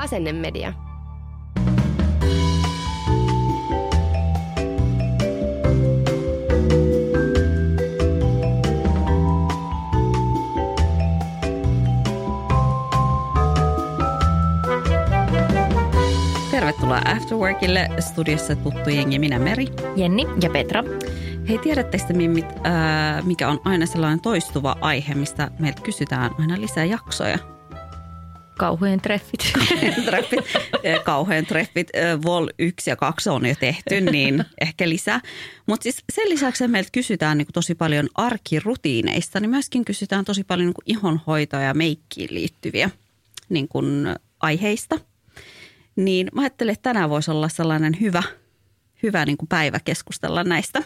Asennemedia. Tervetuloa Afterworkille studiossa tuttu jengi, minä Meri. Jenni ja Petra. Hei, tiedättekö mimmit, äh, mikä on aina sellainen toistuva aihe, mistä meiltä kysytään aina lisää jaksoja? Kauhujen treffit. treffit. Kauhean treffit. Äh, Vol 1 ja 2 on jo tehty, niin ehkä lisää. Mutta siis sen lisäksi meiltä kysytään niin tosi paljon arkirutiineista, niin myöskin kysytään tosi paljon niin ihonhoitoa ja meikkiin liittyviä niin kuin aiheista – niin mä ajattelin, että tänään voisi olla sellainen hyvä, hyvä niin kuin päivä keskustella näistä.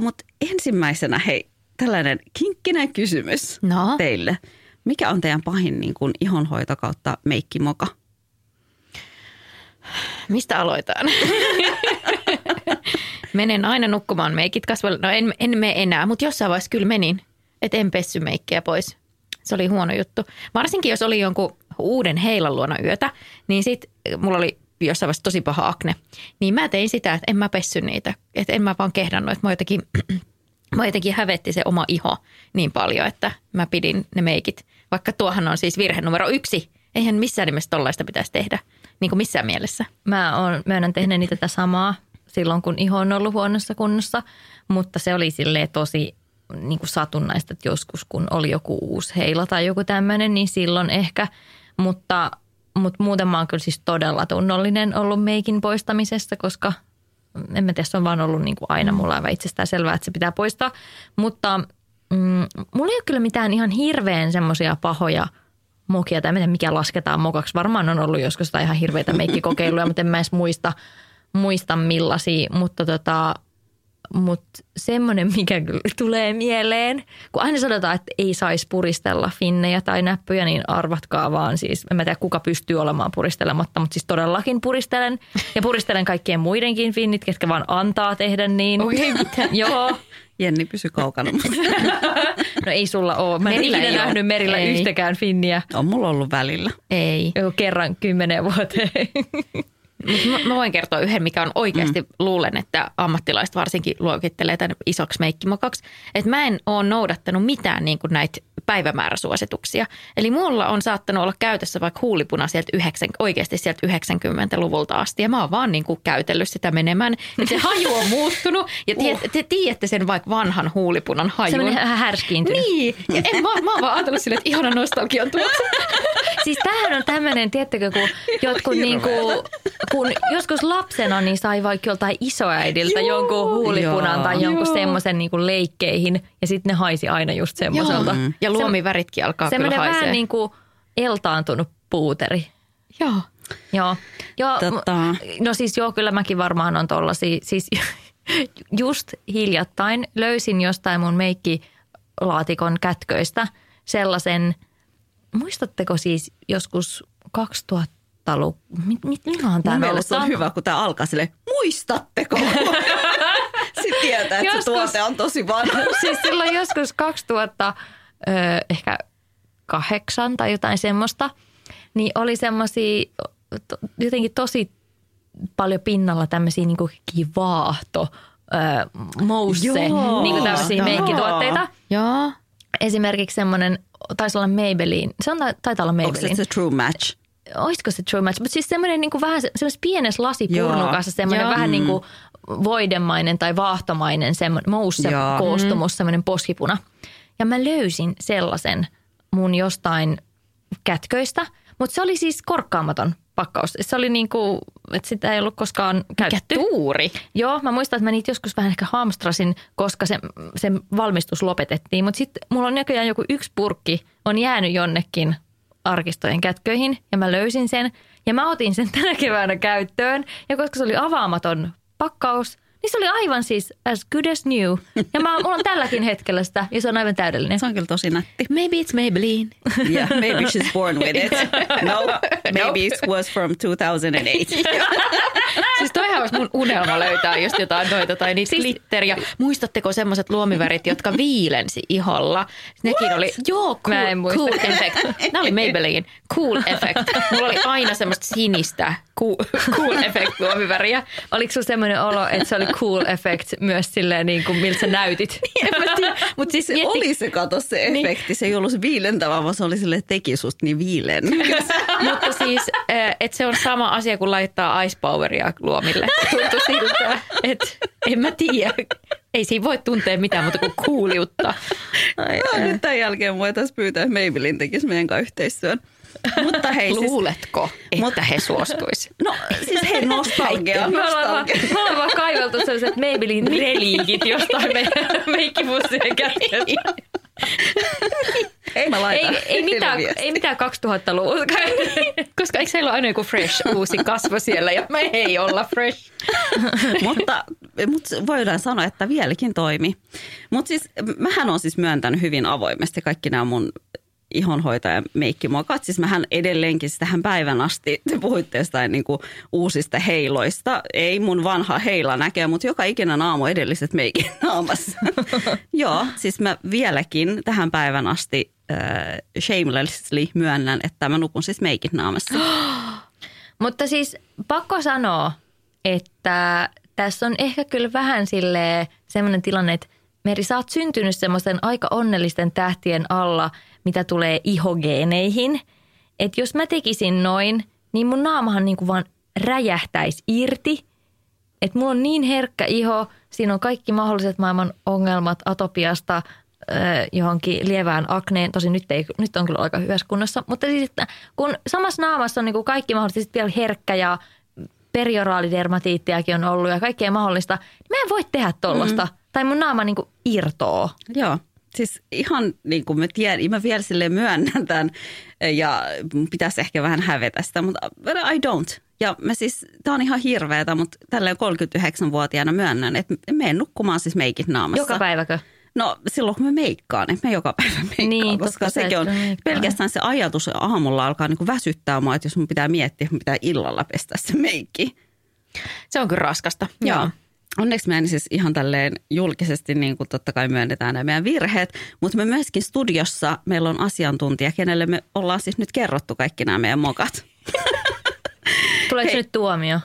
Mutta ensimmäisenä hei, tällainen kinkkinen kysymys no. teille. Mikä on teidän pahin niin kuin ihonhoito kautta meikkimoka? Mistä aloitaan? Menen aina nukkumaan meikit kasvalle. No en, en mene enää, mutta jossain vaiheessa kyllä menin. Että en pessy meikkejä pois. Se oli huono juttu. Varsinkin jos oli jonkun uuden heilan luona yötä, niin sit mulla oli jossain vaiheessa tosi paha akne. Niin mä tein sitä, että en mä pessy niitä. Että en mä vaan kehdannut, että mä jotenkin, mä jotenkin hävetti se oma iho niin paljon, että mä pidin ne meikit. Vaikka tuohan on siis virhe numero yksi. Eihän missään nimessä tollaista pitäisi tehdä, niin kuin missään mielessä. Mä oon, myönnän tehneeni tätä samaa silloin, kun iho on ollut huonossa kunnossa, mutta se oli silleen tosi niin kuin satunnaista, että joskus kun oli joku uusi heila tai joku tämmöinen, niin silloin ehkä – mutta, mutta muuten mä oon kyllä siis todella tunnollinen ollut meikin poistamisessa, koska en mä tiedä, se on vaan ollut niin kuin aina mulla aivan itsestään selvää, että se pitää poistaa. Mutta mm, mulla ei ole kyllä mitään ihan hirveän semmoisia pahoja mokia, tai en mikä lasketaan mokaksi. Varmaan on ollut joskus jotain ihan hirveitä meikkikokeiluja, mutta en mä edes muista, muista millaisia. Mutta tota, mutta semmoinen, mikä tulee mieleen, kun aina sanotaan, että ei saisi puristella finnejä tai näppyjä, niin arvatkaa vaan siis. En mä tiedä, kuka pystyy olemaan puristelematta, mutta siis todellakin puristelen. Ja puristelen kaikkien muidenkin finnit, ketkä vaan antaa tehdä niin. Oi ei mitään. Joo. Jenni pysy kaukana. no ei sulla ole. Mä en ikinä nähnyt merillä ei. yhtäkään finniä. On mulla ollut välillä. Ei. Joku kerran kymmenen vuoteen. Mä, mä voin kertoa yhden, mikä on oikeasti, mm. luulen, että ammattilaiset varsinkin luokittelee tämän isoksi meikkimokaksi. Että mä en ole noudattanut mitään niin kuin näitä päivämääräsuosituksia. Eli mulla on saattanut olla käytössä vaikka huulipuna sieltä 9, oikeasti sieltä 90-luvulta asti. Ja mä oon vaan niin kuin käytellyt sitä menemään. Ja se haju on muuttunut. Ja tie, uh. te tiedätte sen vaikka vanhan huulipunan hajun. Se on ihan härskiintynyt. Niin. Ja en, mä, mä oon vaan ajatellut silleen, että ihana nostalgian tuoksu. siis tämähän on tämmöinen, tiedättekö, kun jotkut niin kuin, kun joskus lapsena niin sai vaikka joltain isoäidiltä Joo. jonkun huulipunan Joo. tai jonkun semmoisen niin kuin leikkeihin ja sitten ne haisi aina just semmoiselta. Mm. Ja luomiväritkin alkaa Semmoinen kyllä vähän niin kuin eltaantunut puuteri. Joo. Joo. joo tota. No siis joo, kyllä mäkin varmaan on tollasia. Siis just hiljattain löysin jostain mun meikkilaatikon kätköistä sellaisen, muistatteko siis joskus 2000 luku, mit, mit, milloin tämä on? on hyvä, kun tämä alkaa sille, muistatteko? Sitten tietää, että joskus, se tuote on tosi vanha. siis silloin joskus 2000, ehkä kahdeksan tai jotain semmoista, niin oli semmoisia to, jotenkin tosi paljon pinnalla tämmöisiä niin kivaahto, mousse, niin kuin tämmöisiä meikkituotteita. Joo. Esimerkiksi semmoinen, taisi olla Maybelline, se on, taitaa olla Maybelline. Onko se true match? Olisiko se true match? Mutta siis semmoinen niin kuin vähän semmoisessa pienessä lasipurnukassa, semmoinen vähän mm. niin kuin voidemainen tai vaahtomainen semmoinen mousse koostumus, semmoinen poskipuna. Ja mä löysin sellaisen mun jostain kätköistä, mutta se oli siis korkkaamaton. pakkaus. Se oli niin kuin, että sitä ei ollut koskaan käytetty. tuuri. Joo, mä muistan, että mä niitä joskus vähän ehkä hamstrasin, koska se, se valmistus lopetettiin. Mutta sitten mulla on näköjään joku yksi purkki on jäänyt jonnekin arkistojen kätköihin ja mä löysin sen. Ja mä otin sen tänä keväänä käyttöön ja koska se oli avaamaton pakkaus, niin se oli aivan siis as good as new. Ja mä, mulla on tälläkin hetkellä sitä ja se on aivan täydellinen. Se on kyllä tosi nätti. Maybe it's Maybelline. Yeah, maybe she's born with it. No, maybe it was from 2008. Siis toihan olisi mun unelma löytää just jotain noita tai niitä siis, glitteriä. Muistatteko semmoiset luomivärit, jotka viilensi iholla? Nekin What? oli, joo, cool, Mä en muista. cool effect. Nämä oli Maybelline, cool effect. Mulla oli aina semmoista sinistä cool, cool effect luomiväriä. Oliko sulla semmoinen olo, että se oli cool effect myös silleen niin kuin miltä sä näytit? Mutta siis mietti... oli se kato se niin. efekti. Niin. Se ei ollut viilentävä, vaan se oli sille teki susta niin viilen. Mutta siis, että se on sama asia kuin laittaa ice poweria luomille. Tuntui siltä, että en mä tiedä. Ei siinä voi tuntea mitään muuta kuin kuuliutta. Ai, no, nyt tämän jälkeen voitaisiin pyytää, että Maybelline tekisi meidän kanssa yhteistyön. Mutta hei, siis- Luuletko, että mutta, he suostuisi? No siis hei, nostalgia. Me ollaan, me ollaan vaan kaiveltu sellaiset Maybelline reliikit jostain meidän meikkipussien kätkestä. Ei mä laita. Ei, ei, mitään, ei mitään 2000-luvun. Koska eikö heillä ole aina joku fresh uusi kasvo siellä ja me ei olla fresh. mutta, mutta voidaan sanoa, että vieläkin toimi. Mutta siis mähän on siis myöntänyt hyvin avoimesti kaikki nämä mun ihonhoitaja meikkimokat. Siis mähän edelleenkin tähän päivän asti, te puhuitte jostain niin kuin uusista heiloista. Ei mun vanha heila näkee, mutta joka ikinen aamu edelliset meikin naamassa. Joo, siis mä vieläkin tähän päivän asti äh, shamelessly myönnän, että mä nukun siis meikit naamassa. mutta siis pakko sanoa, että tässä on ehkä kyllä vähän sille semmoinen tilanne, että Meri, sä oot syntynyt semmoisen aika onnellisten tähtien alla – mitä tulee ihogeeneihin. Että jos mä tekisin noin, niin mun naamahan niin kuin vaan räjähtäisi irti. Että mulla on niin herkkä iho, siinä on kaikki mahdolliset maailman ongelmat atopiasta johonkin lievään akneen. Tosi nyt, ei, nyt on kyllä aika hyvässä kunnossa. Mutta siis, että kun samassa naamassa on niin kuin kaikki mahdollisesti vielä herkkä ja perioraalidermatiittiakin on ollut ja kaikkea mahdollista, niin mä en voi tehdä tollasta. Mm. Tai mun naama niin kuin irtoo. Joo. Siis ihan niin kuin mä tiedän, mä vielä sille myönnän tämän ja pitäisi ehkä vähän hävetä sitä, mutta I don't. Ja mä siis, tää on ihan hirveetä, mutta tälleen 39-vuotiaana myönnän, että menen nukkumaan siis meikit naamassa. Joka päiväkö? No silloin kun mä meikkaan, niin mä joka päivä meikkaan, niin, koska sekin on pelkästään se ajatus aamulla alkaa niin kuin väsyttää mua, että jos mun pitää miettiä, että pitää illalla pestä se meikki. Se on kyllä raskasta. Joo. Joo. Onneksi me siis ihan tälleen julkisesti niin kuin totta kai myönnetään nämä meidän virheet, mutta me myöskin studiossa meillä on asiantuntija, kenelle me ollaan siis nyt kerrottu kaikki nämä meidän mokat. Tuleeko Hei, nyt tuomio?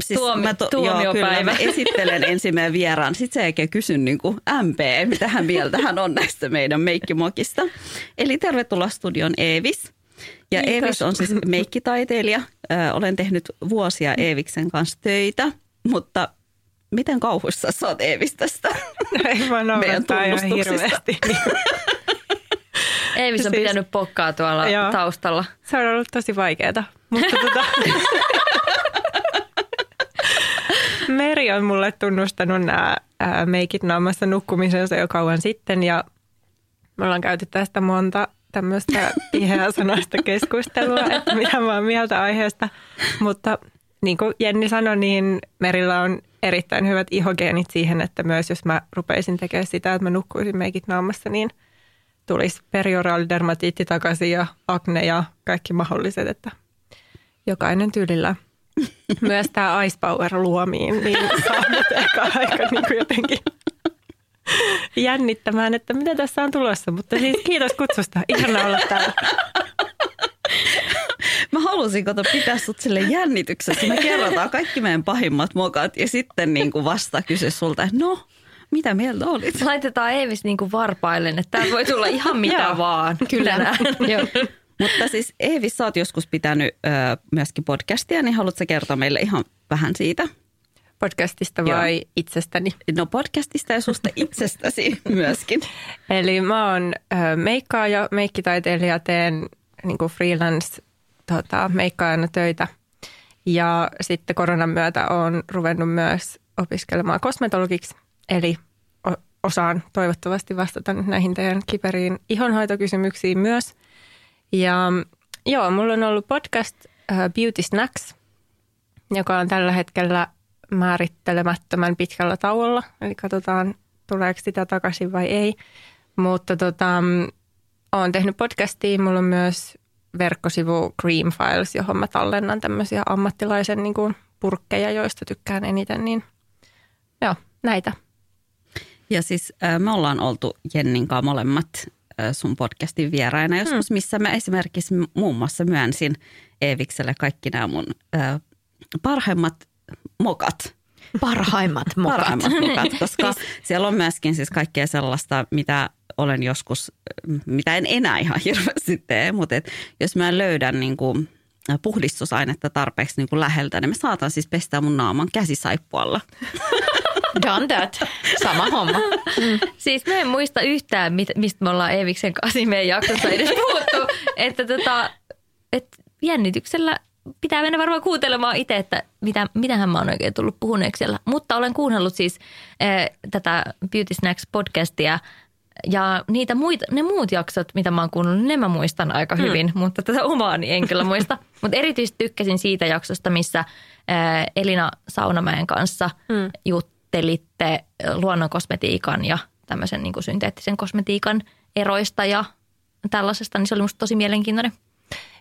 Siis Tuomi, mä to, joo, kyllä, mä esittelen ensin meidän vieraan. Sitten se eikä kysy niin kuin MP, mitä hän mieltä hän on näistä meidän meikkimokista. Eli tervetuloa studion Eevis. Ja Kiitos. Eevis on siis meikkitaiteilija. Ö, olen tehnyt vuosia Eeviksen kanssa töitä, mutta miten kauhuissa sä oot Eevistästä? No ei vaan naurattaa ihan hirveästi. Eevis on siis, pitänyt pokkaa tuolla joo, taustalla. Se on ollut tosi vaikeaa, mutta tota, Meri on mulle tunnustanut nämä meikit naamassa nukkumisensa jo kauan sitten ja me ollaan käyty tästä monta tämmöistä tiheää sanoista keskustelua, että mitä mä oon mieltä aiheesta, mutta niin kuin Jenni sanoi, niin Merillä on erittäin hyvät ihogeenit siihen, että myös jos mä rupeisin tekemään sitä, että mä nukkuisin meikit naamassa, niin tulisi perioraalidermatiitti takaisin ja akne ja kaikki mahdolliset, että jokainen tyylillä. Myös tämä Ice Power luomiin, niin saa ehkä aika niin kuin jotenkin jännittämään, että mitä tässä on tulossa. Mutta siis kiitos kutsusta. Ihana olla täällä. Mä halusin kato pitää sut sille jännityksessä. Me kerrotaan kaikki meidän pahimmat mokat ja sitten niin kuin vasta kysyä sulta, että no, mitä mieltä olit? Laitetaan Eevis niin kuin varpailen, että tää voi tulla ihan mitä vaan. Kyllä. Mutta siis Eevis, sä oot joskus pitänyt ö, myöskin podcastia, niin haluatko kertoa meille ihan vähän siitä? Podcastista vai Joo. itsestäni? No podcastista ja susta itsestäsi myöskin. Eli mä oon meikkaaja, meikkitaiteilija, teen niin freelance tota, meikkaa aina töitä. Ja sitten koronan myötä olen ruvennut myös opiskelemaan kosmetologiksi, eli osaan toivottavasti vastata nyt näihin teidän kiperiin ihonhoitokysymyksiin myös. Ja joo, mulla on ollut podcast uh, Beauty Snacks, joka on tällä hetkellä määrittelemättömän pitkällä tauolla. Eli katsotaan, tuleeko sitä takaisin vai ei. Mutta tota, olen tehnyt podcastia. Mulla on myös verkkosivu Cream Files, johon mä tallennan tämmöisiä ammattilaisen niin kuin purkkeja, joista tykkään eniten. Niin joo, näitä. Ja siis äh, me ollaan oltu Jennin kanssa molemmat äh, sun podcastin vieraina joskus, missä mä esimerkiksi muun muassa myönsin Eevikselle kaikki nämä mun äh, parhaimmat mokat. Parhaimmat mokat. Parhaimmat mokat, koska siellä on myöskin siis kaikkea sellaista, mitä olen joskus, mitä en enää ihan hirveästi tee, mutta et jos mä löydän niin kuin puhdistusainetta tarpeeksi niin kuin läheltä, niin mä saatan siis pestä mun naaman käsisaippualla. Done that. Sama homma. Siis mä en muista yhtään, mistä me ollaan Eeviksen kanssa meidän jaksossa edes puhuttu. että tota, et jännityksellä pitää mennä varmaan kuuntelemaan itse, että mitä, mitähän mä oon oikein tullut puhuneeksi siellä. Mutta olen kuunnellut siis äh, tätä Beauty Snacks podcastia ja niitä muita, ne muut jaksot, mitä mä oon kuunnellut, ne mä muistan aika hyvin, hmm. mutta tätä omaani en kyllä muista. mutta erityisesti tykkäsin siitä jaksosta, missä äh, Elina Saunamäen kanssa hmm. juttelitte luonnonkosmetiikan ja tämmöisen niin kuin synteettisen kosmetiikan eroista ja tällaisesta, niin se oli musta tosi mielenkiintoinen.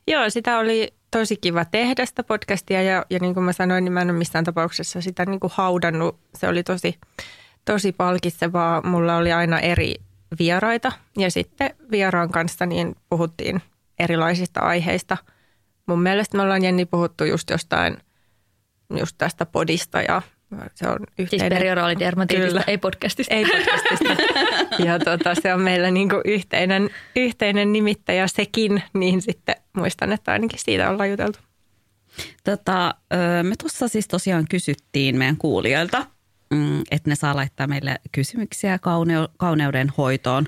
Joo, sitä oli tosi kiva tehdä sitä podcastia ja, ja niin kuin mä sanoin, niin mä en ole missään tapauksessa sitä niin kuin haudannut. Se oli tosi, tosi palkitsevaa. Mulla oli aina eri vieraita ja sitten vieraan kanssa niin puhuttiin erilaisista aiheista. Mun mielestä me ollaan Jenni puhuttu just jostain, just tästä podista ja se on yhteinen. Siis perioraalitermatitista, ei podcastista. Ei podcastista. ja tota, se on meillä niinku yhteinen, yhteinen nimittäjä sekin, niin sitten muistan, että ainakin siitä ollaan juteltu. Tota, me tuossa siis tosiaan kysyttiin meidän kuulijoilta, mm, että ne saa laittaa meille kysymyksiä kauneuden hoitoon,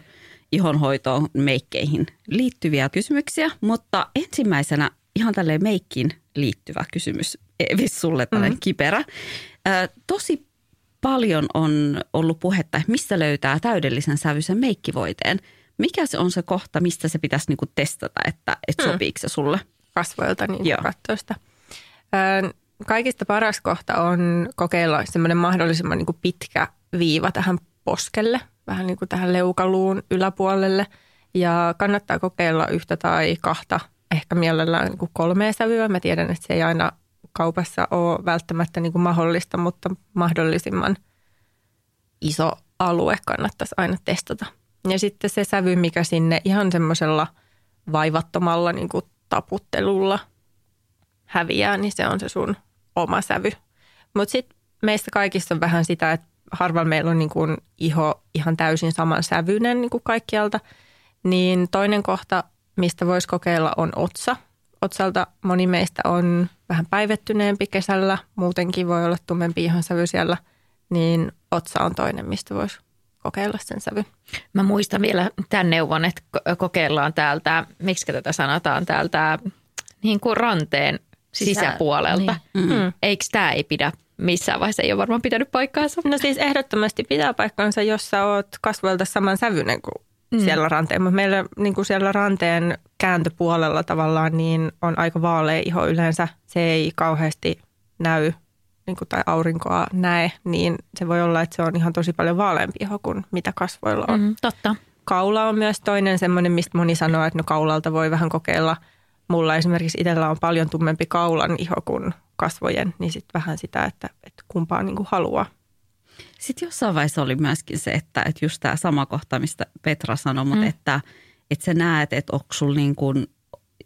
ihonhoitoon, meikkeihin liittyviä kysymyksiä. Mutta ensimmäisenä ihan tälleen meikkiin liittyvä kysymys, Evis sulle tällainen mm-hmm. kiperä. Tosi paljon on ollut puhetta, että mistä löytää täydellisen sävyisen meikkivoiteen. Mikä se on se kohta, mistä se pitäisi niinku testata, että, että mm. sopiiko se sulle? Kasvoilta niin katsoa sitä. Kaikista paras kohta on kokeilla semmoinen mahdollisimman niin pitkä viiva tähän poskelle, vähän niin kuin tähän leukaluun yläpuolelle. Ja kannattaa kokeilla yhtä tai kahta, ehkä mielellään niin kuin kolmea sävyä. Mä tiedän, että se ei aina kaupassa ole välttämättä niin kuin mahdollista, mutta mahdollisimman iso alue kannattaisi aina testata. Ja sitten se sävy, mikä sinne ihan semmoisella vaivattomalla niin kuin taputtelulla häviää, niin se on se sun oma sävy. Mutta sitten meistä kaikissa on vähän sitä, että harvalla meillä on niin kuin iho ihan täysin saman sävyinen niin kuin kaikkialta. Niin toinen kohta, mistä voisi kokeilla, on otsa – otsalta moni meistä on vähän päivettyneempi kesällä, muutenkin voi olla tummempi ihan sävy siellä, niin otsa on toinen, mistä voisi kokeilla sen sävy. Mä muistan vielä tämän neuvon, että kokeillaan täältä, miksi tätä sanotaan, täältä niin kuin ranteen Sisä, sisäpuolelta. Niin. Mm. Eikö tämä ei pidä missään vaiheessa, ei ole varmaan pitänyt paikkaansa? No siis ehdottomasti pitää paikkaansa, jos sä oot kasvoilta saman sävyinen kuin mm. siellä ranteen. Mutta meillä niin kuin siellä ranteen kääntöpuolella tavallaan niin on aika vaalea iho yleensä. Se ei kauheasti näy niin kuin, tai aurinkoa näe, niin se voi olla, että se on ihan tosi paljon vaaleampi iho kuin mitä kasvoilla on. Mm, totta. Kaula on myös toinen semmoinen, mistä moni sanoo, että no kaulalta voi vähän kokeilla. Mulla esimerkiksi itsellä on paljon tummempi kaulan iho kuin kasvojen, niin sitten vähän sitä, että, että kumpaa niin kuin haluaa. Sitten jossain vaiheessa oli myöskin se, että, että just tämä sama kohta, mistä Petra sanoi, mutta mm. että, että sä näet, että onko sulla niin kuin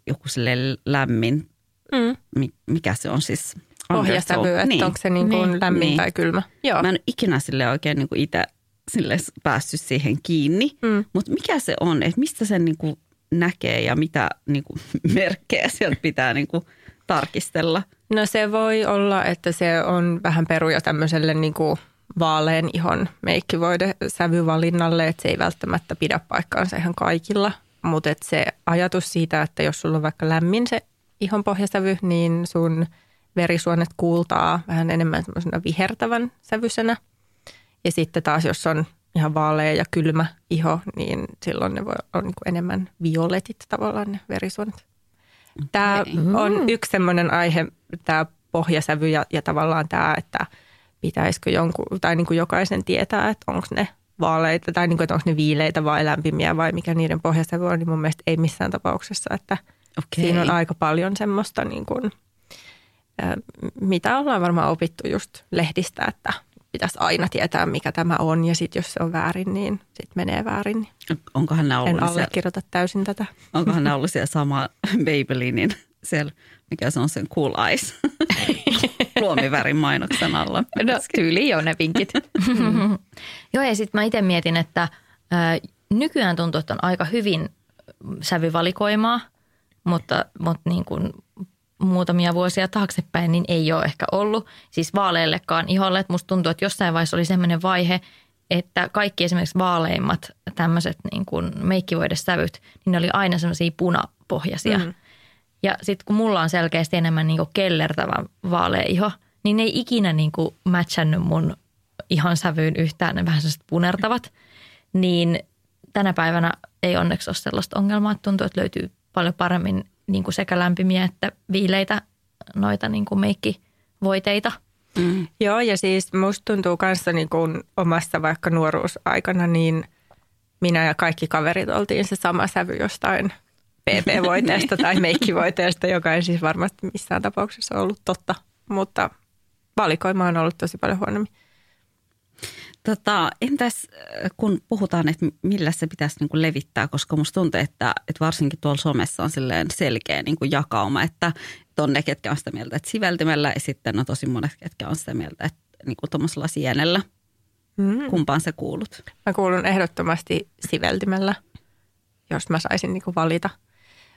joku sille lämmin, mm. mikä se on siis? Pohjasävy, että niin. onko se niin kuin niin. lämmin niin. tai kylmä. Joo. Mä en ikinä sille oikein niin kuin itse sille päässyt siihen kiinni, mm. mutta mikä se on, että mistä sen niin kuin näkee ja mitä niin kuin merkkejä sieltä pitää niin kuin tarkistella? No se voi olla, että se on vähän peruja tämmöiselle niin kuin vaalean ihon meikkivoide sävyvalinnalle, että se ei välttämättä pidä paikkaansa ihan kaikilla. Mutta se ajatus siitä, että jos sulla on vaikka lämmin se ihon pohjasävy, niin sun verisuonet kuultaa vähän enemmän semmoisena vihertävän sävyisenä. Ja sitten taas, jos on ihan vaalea ja kylmä iho, niin silloin ne voi olla niin enemmän violetit tavallaan ne verisuonet. Tämä on yksi semmoinen aihe, tämä pohjasävy ja, ja tavallaan tämä, että pitäisikö jonkun, tai niin kuin jokaisen tietää, että onko ne vaaleita tai niin kuin, että onko ne viileitä vai lämpimiä vai mikä niiden pohjasävy on, niin mun mielestä ei missään tapauksessa, että Okei. siinä on aika paljon semmoista, niin kuin, mitä ollaan varmaan opittu just lehdistä, että pitäisi aina tietää, mikä tämä on ja sitten jos se on väärin, niin sitten menee väärin. Onkohan nämä En ollut, siellä, allekirjoita täysin tätä. onkohan nämä ollut siellä sama Maybellinin siellä, mikä se on sen Cool Eyes, luomivärin mainoksen alla. No tyyli jo ne vinkit. Joo, ja sitten mä itse mietin, että ää, nykyään tuntuu, että on aika hyvin sävyvalikoimaa, mutta, mutta niin kuin muutamia vuosia taaksepäin niin ei ole ehkä ollut. Siis vaaleellekaan iholle. Että musta tuntuu, että jossain vaiheessa oli sellainen vaihe, että kaikki esimerkiksi vaaleimmat tämmöiset niin kuin meikkivoidesävyt, niin ne oli aina semmoisia punapohjaisia. Mm. Ja sitten kun mulla on selkeästi enemmän niin kuin kellertävä vaalea iho, niin ne ei ikinä niin kuin matchannut mun ihon sävyyn yhtään, ne vähän sellaiset punertavat. Niin tänä päivänä ei onneksi ole sellaista ongelmaa, että tuntuu, että löytyy paljon paremmin niin kuin sekä lämpimiä että viileitä noita niin kuin meikkivoiteita. Mm. Joo, ja siis musta tuntuu kanssa niin kuin omassa vaikka nuoruusaikana, niin minä ja kaikki kaverit oltiin se sama sävy jostain PP-voiteesta tai meikkivoiteesta, joka ei siis varmasti missään tapauksessa ollut totta, mutta valikoima on ollut tosi paljon huonommin. Tota, entäs äh, kun puhutaan, että millä se pitäisi niin kuin levittää, koska musta tuntuu, että, että varsinkin tuolla somessa on silleen selkeä niin kuin jakauma, että, että on ne, ketkä on sitä mieltä, että siveltimellä ja sitten on tosi monet, ketkä on sitä mieltä, että niin kuin tuommoisella sienellä. Mm. Kumpaan se kuulut? Mä kuulun ehdottomasti siveltimellä, jos mä saisin niin kuin valita.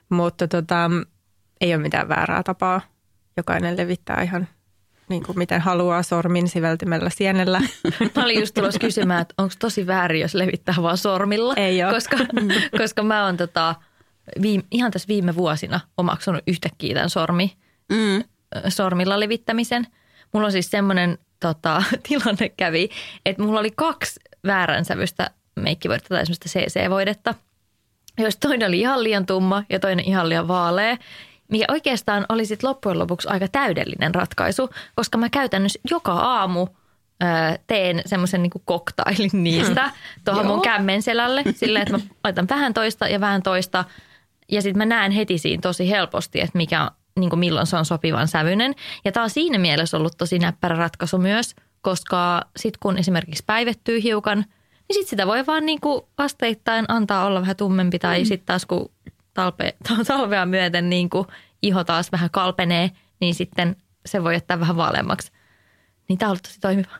Mutta tota, ei ole mitään väärää tapaa. Jokainen levittää ihan niin kuin miten haluaa sormin siveltimellä sienellä. Mä olin just tulossa kysymään, että onko tosi väärin, jos levittää vaan sormilla. Ei oo. Koska, koska mä oon tota, viime, ihan tässä viime vuosina omaksunut yhtäkkiä tämän sormi, Mm. sormilla levittämisen. Mulla on siis semmoinen tota, tilanne kävi, että mulla oli kaksi vääränsävystä meikkivoidetta tai semmoista CC-voidetta, joista toinen oli ihan liian tumma ja toinen ihan liian vaalea. Mikä oikeastaan oli sit loppujen lopuksi aika täydellinen ratkaisu, koska mä käytännössä joka aamu ö, teen semmoisen niin koktailin niistä tuohon mun kämmen selälle. Silleen, että mä laitan vähän toista ja vähän toista. Ja sitten mä näen heti siinä tosi helposti, että mikä, niin kuin milloin se on sopivan sävyinen. Ja tämä on siinä mielessä ollut tosi näppärä ratkaisu myös, koska sitten kun esimerkiksi päivettyy hiukan, niin sitten sitä voi vaan niin kuin asteittain antaa olla vähän tummempi. Tai mm. sitten taas kun talpe, talvea myöten niin kuin iho taas vähän kalpenee, niin sitten se voi jättää vähän vaaleammaksi. Niin tämä on ollut tosi toimiva.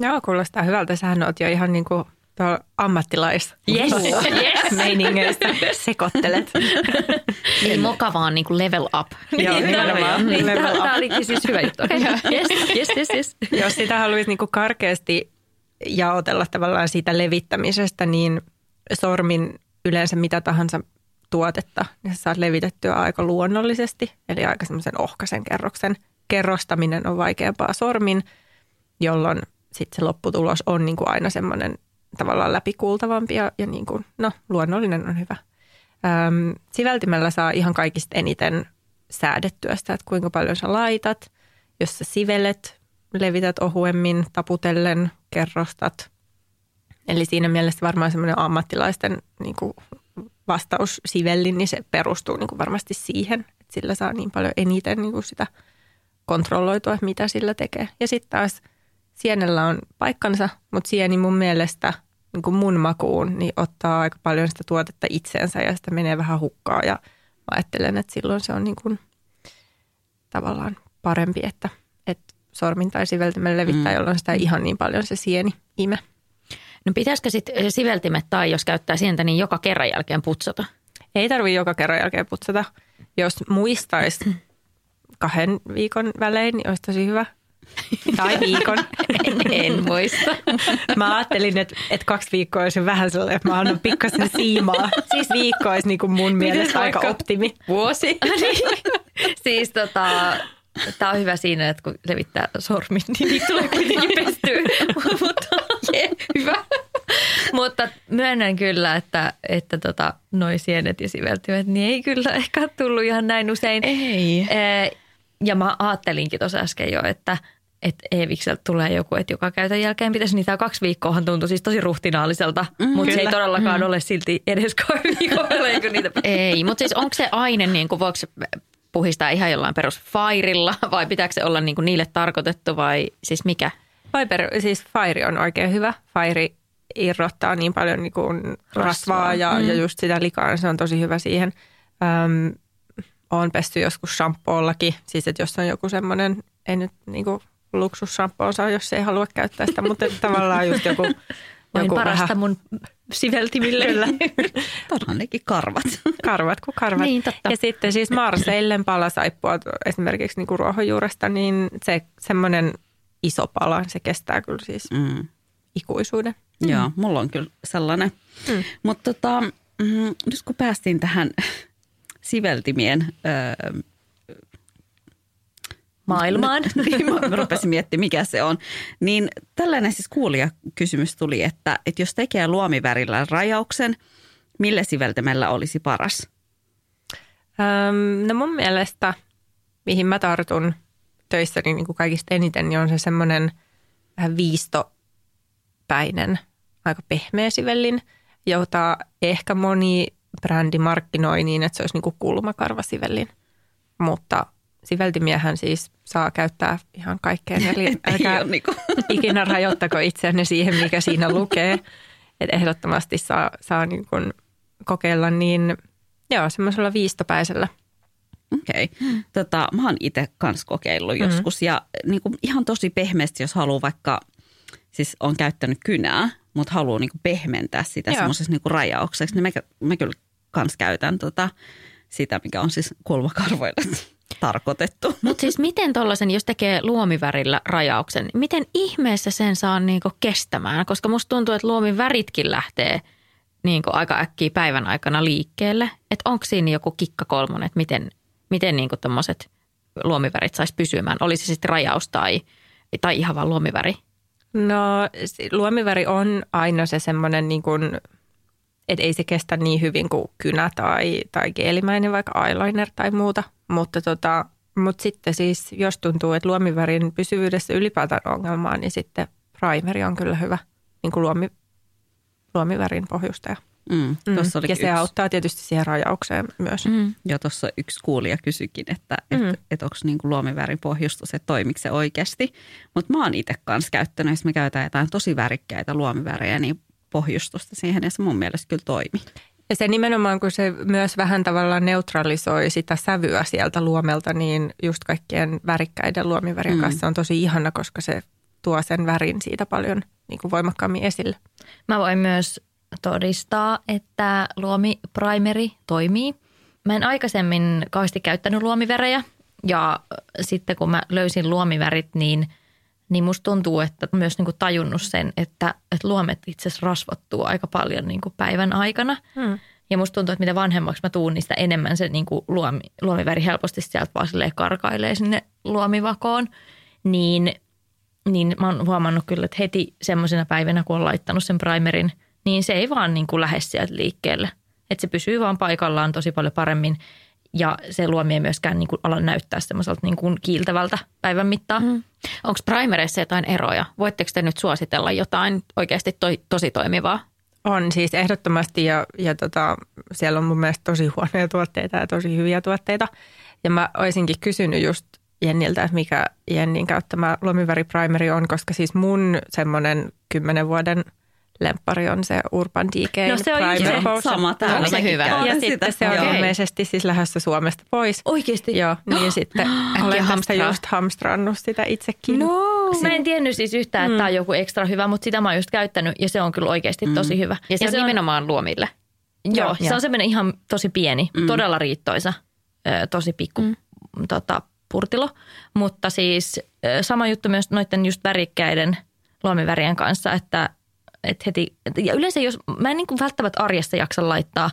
Joo, kuulostaa hyvältä. Sähän oot jo ihan niin kuin tuolla ammattilais Yes, yes. meiningeissä sekoittelet. Niin moka vaan niin kuin level up. Joo, nimenomaan. Niin, Level up. tämä olikin siis hyvä juttu. Okay. Yes, yes, yes, yes. Jos sitä haluaisi niin kuin karkeasti jaotella tavallaan siitä levittämisestä, niin sormin yleensä mitä tahansa tuotetta, niin sä saat levitettyä aika luonnollisesti, eli aika semmoisen ohkaisen kerroksen. Kerrostaminen on vaikeampaa sormin, jolloin sitten se lopputulos on niin kuin aina semmoinen tavallaan läpikuultavampi ja, ja niin kuin, no, luonnollinen on hyvä. Öm, siveltimellä saa ihan kaikista eniten säädettyä sitä, että kuinka paljon sä laitat. Jos sä sivelet, levität ohuemmin, taputellen, kerrostat. Eli siinä mielessä varmaan semmoinen ammattilaisten niin kuin vastaus sivellin, niin se perustuu niin kuin varmasti siihen, että sillä saa niin paljon eniten niin kuin sitä kontrolloitua, että mitä sillä tekee. Ja sitten taas sienellä on paikkansa, mutta sieni mun mielestä niin kuin mun makuun, niin ottaa aika paljon sitä tuotetta itseensä ja sitä menee vähän hukkaa. Ja mä ajattelen, että silloin se on niin kuin tavallaan parempi, että, että sormin tai siveltimellä levittää, Mm. jolloin sitä ihan niin paljon se sieni ime. No pitäisikö sitten siveltimet tai jos käyttää sientä, niin joka kerran jälkeen putsata? Ei tarvi joka kerran jälkeen putsata. Jos muistaisi kahden viikon välein, niin olisi tosi hyvä. Tai viikon. En, en muista. Mä ajattelin, että, että kaksi viikkoa olisi vähän sellainen, että mä annan pikkasen siimaa. Siis viikko olisi niin kuin mun mielestä aika optimi. Vuosi. siis tota, Tämä on hyvä siinä, että kun levittää sormit, niin tulee kuitenkin pestyä. Mutta hyvä. Mutta myönnän kyllä, että, että tota, noi sienet ja siveltimet, niin ei kyllä ehkä tullut ihan näin usein. Ei. Ja mä ajattelinkin tuossa äsken jo, että, että Eevikseltä tulee joku, että joka käytön jälkeen pitäisi niitä kaksi viikkoahan tuntui siis tosi ruhtinaaliselta, mm, mutta se ei todellakaan mm. ole silti edes kahden viikolla, eikö niitä Ei, mutta siis onko se aine, niin kuin, voiko puhistaa ihan jollain perus fairilla vai pitääkö se olla niin kuin niille tarkoitettu vai siis mikä? Fiber, siis Fire on oikein hyvä. Fire irrottaa niin paljon niin kuin rasvaa, rasvaa ja, mm. ja just sitä likaa, se on tosi hyvä siihen. Öm, olen pesty joskus shampoollakin, siis että jos on joku semmoinen, ei nyt niin kuin luksusshampoo saa, jos ei halua käyttää sitä, mutta tavallaan just joku... Vain joku parasta vähän, mun siveltimille. Kyllä. Todellakin karvat. karvat kuin karvat. Niin, totta. Ja sitten siis Marseillen palasaippua esimerkiksi niin kuin ruohonjuuresta, niin se semmoinen iso pala, se kestää kyllä siis Mm. ikuisuuden. Mm. Joo, mulla on kyllä sellainen. Mm. Mutta tota, mm, nyt kun päästiin tähän siveltimien öö, Maailmaan. niin mä rupesin miettimään, mikä se on. Niin tällainen siis kuulijakysymys tuli, että, että jos tekee luomivärillä rajauksen, millä siveltimellä olisi paras? Öm, no mun mielestä, mihin mä tartun töissäni niin kuin kaikista eniten, niin on se semmoinen vähän viistopäinen, aika pehmeä sivellin, jota ehkä moni brändi markkinoi niin, että se olisi niin kuin kulmakarvasivellin. Mutta siveltimiehän siis saa käyttää ihan kaikkeen. Eli Ei älkää niinku. ikinä rajoittako itseänne siihen, mikä siinä lukee. Et ehdottomasti saa, saa niin kuin kokeilla niin, joo, semmoisella viistopäisellä. Okei. Okay. Tota, mä oon itse kans kokeillut Mm-hmm. joskus ja niin kuin ihan tosi pehmeästi, jos haluaa vaikka, siis on käyttänyt kynää, mutta haluaa niin kuin pehmentää sitä semmoisessa niin rajaukseksi, niin mä, mä kyllä kans käytän tota, sitä, mikä on siis kulmakarvoille tarkoitettu. Mutta siis miten tuollaisen, jos tekee luomivärillä rajauksen, miten ihmeessä sen saa niinku kestämään? Koska musta tuntuu, että luomiväritkin lähtee niinku aika äkkiä päivän aikana liikkeelle. Että onko siinä joku kikka kolmonen, että miten, miten niinku tommoset luomivärit saisi pysymään? Olisi se sitten rajaus tai, tai ihan vaan luomiväri? No luomiväri on aina se semmoinen, niin kuin, että ei se kestä niin hyvin kuin kynä tai, tai geelimäinen, vaikka eyeliner tai muuta. Mutta tota, mut sitten siis, jos tuntuu, että luomivärin pysyvyydessä ylipäätään on ongelmaa, niin sitten primeri on kyllä hyvä niin kuin luomi, luomivärin pohjustaja. Mm, Mm. tossa oli Ja se yksi, auttaa tietysti siihen rajaukseen myös. Mm. jo tuossa yksi kuulija kysyikin, että Mm. et, et onko niinku luomivärin pohjustus, että toimiko se oikeasti. Mutta mä oon itse kanssa käyttänyt, jos me käytetään jotain tosi värikkäitä luomivärejä, niin pohjustusta siihen ja se mun mielestä kyllä toimi. Ja se nimenomaan, kun se myös vähän tavallaan neutralisoi sitä sävyä sieltä luomelta, niin just kaikkien värikkäiden luomivärien Mm. kanssa on tosi ihana, koska se tuo sen värin siitä paljon niin kuin voimakkaammin esille. Mä voin myös todistaa, että luomiprimeri toimii. Mä en aikaisemmin kauheasti käyttänyt luomiverejä ja sitten kun mä löysin luomivärit, niin, niin musta tuntuu, että myös niin kuin tajunnut sen, että, että luomet itse asiassa rasvattuu aika paljon niin kuin päivän aikana. Hmm. Ja musta tuntuu, että mitä vanhemmaksi mä tuun, niin sitä enemmän se niin kuin luomi, luomiväri helposti sieltä vaan silleen karkailee sinne luomivakoon. Niin, niin mä oon huomannut kyllä, että heti semmoisena päivänä, kun on laittanut sen primerin, niin se ei vaan niin kuin lähde sieltä liikkeelle. Että se pysyy vaan paikallaan tosi paljon paremmin ja se luomi ei myöskään niin kuin ala näyttää semmoiselta niin kuin kiiltävältä päivän mittaan. Mm. Onko primereissa jotain eroja? Voitteko te nyt suositella jotain oikeasti toi, tosi toimivaa? On siis ehdottomasti ja, ja tota, siellä on mun mielestä tosi huonoja tuotteita ja tosi hyviä tuotteita. Ja mä olisinkin kysynyt just Jenniltä, että mikä Jennin käyttämä luomiväriprimeri on, koska siis mun semmoinen kymmenen vuoden lemppari on se Urban Decay No se on Primer se. Potion. Sama täällä. Se hyvä? käytän Ja sitä. sitten se on ilmeisesti siis lähdössä Suomesta pois. Oikeasti? Joo, niin sitten olen hamstraa. just hamstrannut sitä itsekin. No, mä en tiennyt siis yhtään, että tämä on joku ekstra hyvä, mutta sitä mä oon just käyttänyt ja se on kyllä oikeasti tosi hyvä. Ja se, ja on nimenomaan luomille. Joo, Joo, se on semmoinen ihan tosi pieni, mm. todella riittoisa, tosi pikku mm. tota, purtilo. Mutta siis sama juttu myös noiden just värikkäiden luomivärien kanssa, että et heti, ja yleensä jos, mä en niin kuin välttämättä arjessa jaksa laittaa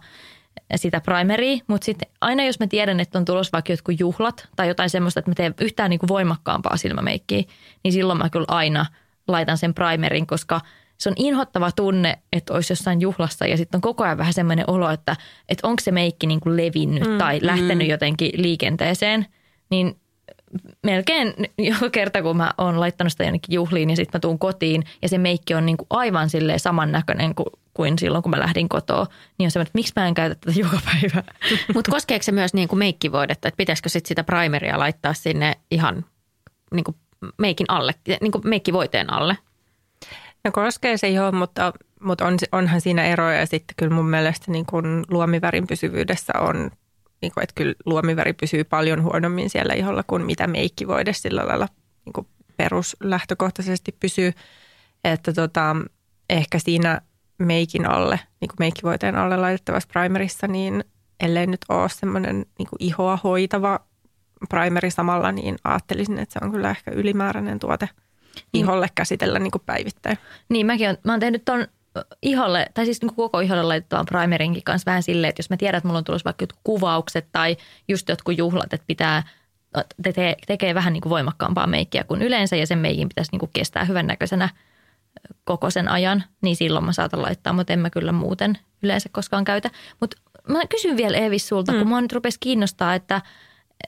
sitä primeria, mutta sitten aina jos mä tiedän, että on tulossa vaikka jotkut juhlat tai jotain semmoista, että mä teen yhtään niin kuin voimakkaampaa silmämeikkiä, niin silloin mä kyllä aina laitan sen primerin, koska se on inhottava tunne, että olisi jossain juhlassa ja sitten on koko ajan vähän semmoinen olo, että, että onko se meikki niin kuin levinnyt mm, tai lähtenyt mm. jotenkin liikenteeseen, niin melkein joka kerta, kun mä oon laittanut sitä jonnekin juhliin ja sitten mä tuun kotiin ja se meikki on niin kuin aivan silleen samannäköinen kuin, kuin silloin, kun mä lähdin kotoa, niin on se, että miksi mä en käytä tätä joka päivä. Mutta koskeeko se myös niin kuin meikkivoidetta, että pitäisikö sit sitä primeria laittaa sinne ihan niin kuin meikin alle, niin kuin meikkivoiteen alle? No koskee se joo, mutta, mutta on, onhan siinä eroja ja sitten kyllä mun mielestä niin kuin luomivärin pysyvyydessä on niin kuin, että kyllä luomiväri pysyy paljon huonommin siellä iholla kuin mitä meikki voide sillä lailla niin kuin peruslähtökohtaisesti pysyy. Että tota, ehkä siinä meikin alle, niin kuin meikkivoiteen alle laitettavassa primerissa, niin ellei nyt ole semmoinen niin kuin ihoa hoitava primeri samalla, niin ajattelisin, että se on kyllä ehkä ylimääräinen tuote niin. iholle käsitellä niin kuin päivittäin. Niin, mäkin on, mä oon tehnyt ton iholle, tai siis niin koko iholle laitettavan primerinkin kanssa vähän silleen, että jos mä tiedän, että mulla on tulossa vaikka kuvaukset tai just jotkut juhlat, että pitää te- tekee vähän niin kuin voimakkaampaa meikkiä kuin yleensä ja sen meikin pitäisi niin kuin kestää hyvännäköisenä koko sen ajan, niin silloin mä saatan laittaa, mutta en mä kyllä muuten yleensä koskaan käytä. Mutta mä kysyn vielä Eevis sulta, mm. kun mua nyt rupesi kiinnostaa, että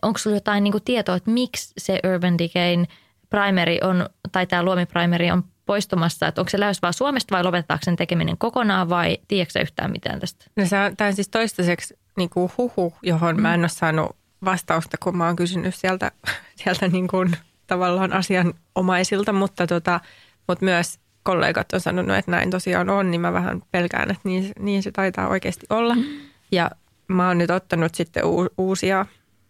onko sulla jotain niin kuin tietoa, että miksi se Urban Decayn primeri on, tai tämä luomiprimeri on poistumassa, että onko se lähes vaan Suomesta vai lopetetaanko sen tekeminen kokonaan vai tiedätkö yhtään mitään tästä? No se on, tämä on siis toistaiseksi niin kuin huhu, johon mm. mä en ole saanut vastausta, kun mä oon kysynyt sieltä, sieltä niin kuin tavallaan asianomaisilta, mutta, tota, mutta myös kollegat on sanonut, että näin tosiaan on, niin mä vähän pelkään, että niin, niin se taitaa oikeasti olla. Mm. Ja mä oon nyt ottanut sitten uusia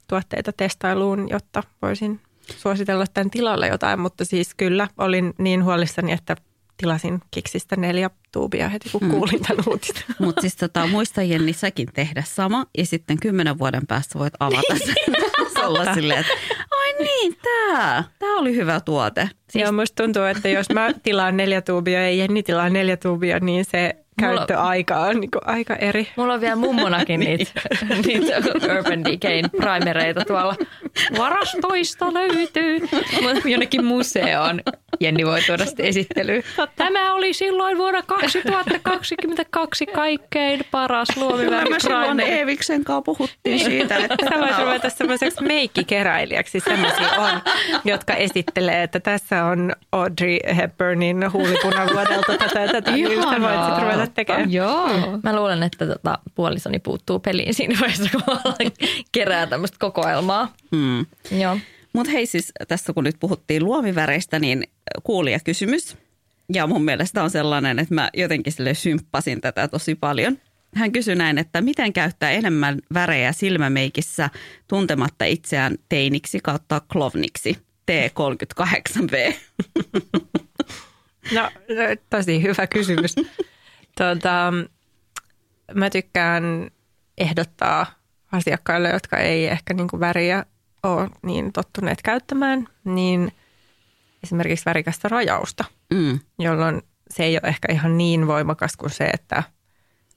tuotteita testailuun, jotta voisin suositella tämän tilalle jotain, mutta siis kyllä olin niin huolissani, että tilasin Kiksistä neljä tuubia heti, kun mm. kuulin tämän uutisen. Mutta siis tota, muista Jenni säkin tehdä sama ja sitten kymmenen vuoden päästä voit avata sen. olla silleen, että ai niin, tämä, tämä oli hyvä tuote. Siis... Joo, musta tuntuu, että jos mä tilaan neljä tuubia ja Jenni tilaa neljä tuubia, niin se käyttöaika on niin aika eri. Mulla on vielä mummonakin niitä, niitä Urban Decayn primereita tuolla. Varastoista löytyy. Jonnekin museoon Jenni voi tuoda sitten esittelyyn. Tämä oli silloin vuonna 2022 kaikkein paras luomiväri Me silloin Eeviksen kanssa puhuttiin siitä. Että Sä voit ruveta semmoiseksi meikkikeräilijäksi. Semmoisia on, jotka esittelee, että tässä on Audrey Hepburnin huulipunavuodelta tätä ja tätä. Niin sä voit ruveta tekemään. Joo. Mä luulen, että tota, puolisoni puuttuu peliin siinä vaiheessa, kun kerää tämmöistä kokoelmaa. Hmm. Joo. Mutta hei siis tässä kun nyt puhuttiin luomiväreistä, niin kuulija kysymys. Ja mun mielestä on sellainen, että mä jotenkin sille symppasin tätä tosi paljon. Hän kysyi näin, että miten käyttää enemmän värejä silmämeikissä tuntematta itseään teiniksi kautta klovniksi. T38V. No, tosi hyvä kysymys. Tuota, mä tykkään ehdottaa asiakkaille, jotka ei ehkä niin kuin väriä ole niin tottuneet käyttämään, niin esimerkiksi värikästä rajausta, mm. jolloin se ei ole ehkä ihan niin voimakas kuin se, että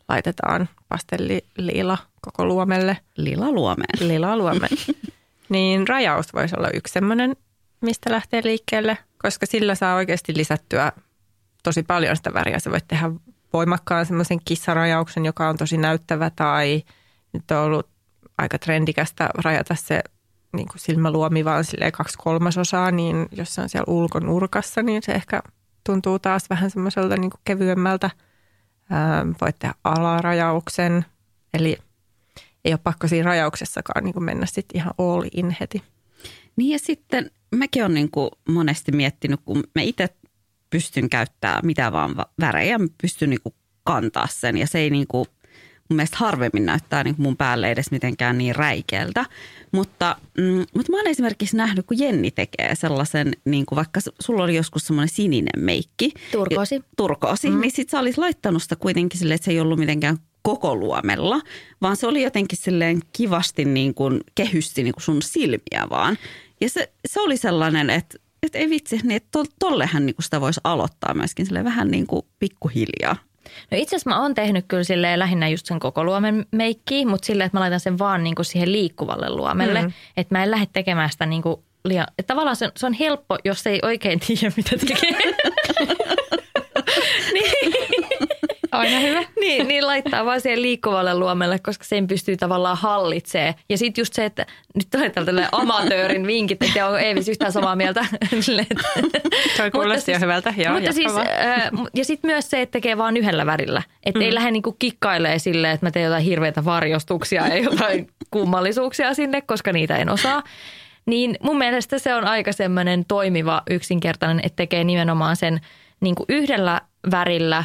laitetaan pastelliliila koko luomelle. Lila luomeen. Lila luomeen. niin rajaus voisi olla yksi semmoinen, mistä lähtee liikkeelle, koska sillä saa oikeasti lisättyä tosi paljon sitä väriä. Sä voit tehdä voimakkaan semmoisen kissarajauksen, joka on tosi näyttävä tai nyt on ollut aika trendikästä rajata se niin kuin silmäluomi vaan kaksi kolmasosaa, niin jos se on siellä ulkonurkassa, niin se ehkä tuntuu taas vähän semmoiselta niin kuin kevyemmältä. Ää, voit tehdä alarajauksen, eli ei ole pakko siinä rajauksessakaan niin kuin mennä sitten ihan all in heti. Niin ja sitten mäkin olen niin kuin monesti miettinyt, kun mä itse pystyn käyttämään mitä vaan värejä, mä pystyn niin kuin kantaa sen ja se ei niin kuin mun mielestä harvemmin näyttää niin mun päälle edes mitenkään niin räikeältä. Mutta, mm, mutta mä oon esimerkiksi nähnyt, kun Jenni tekee sellaisen, niin kuin vaikka sulla oli joskus semmoinen sininen meikki. Turkoosi. Turkoosi, mm. niin sit sä olis laittanut sitä kuitenkin silleen, että se ei ollut mitenkään koko luomella, vaan se oli jotenkin silleen kivasti niin kuin kehysti niin kuin sun silmiä vaan. Ja se, se oli sellainen, että, että ei vitsi, niin että tollehän niin kuin sitä voisi aloittaa myöskin sille vähän niin kuin pikkuhiljaa. No itse asiassa mä oon tehnyt kyllä silleen lähinnä just sen koko luomen meikkiä, mutta silleen, että mä laitan sen vaan niinku siihen liikkuvalle luomelle. Mm. Että mä en lähde tekemään sitä niinku liian... Että tavallaan se, se on helppo, jos ei oikein tiedä, mitä tekee. niin, Aina hyvä. niin, niin laittaa vaan siihen liikkuvalle luomelle, koska sen pystyy tavallaan hallitsee. Ja sitten just se, että nyt tulee tällainen amatöörin vinkit, että onko Eevis yhtään samaa mieltä. Toi kuulosti jo hyvältä. Joo, mutta siis, äh, ja sitten myös se, että tekee vaan yhdellä värillä. Että mm. ei lähde niinku kikkailee silleen, että mä teen jotain hirveitä varjostuksia ja jotain kummallisuuksia sinne, koska niitä en osaa. Niin mun mielestä se on aika semmoinen toimiva, yksinkertainen, että tekee nimenomaan sen niin kuin yhdellä värillä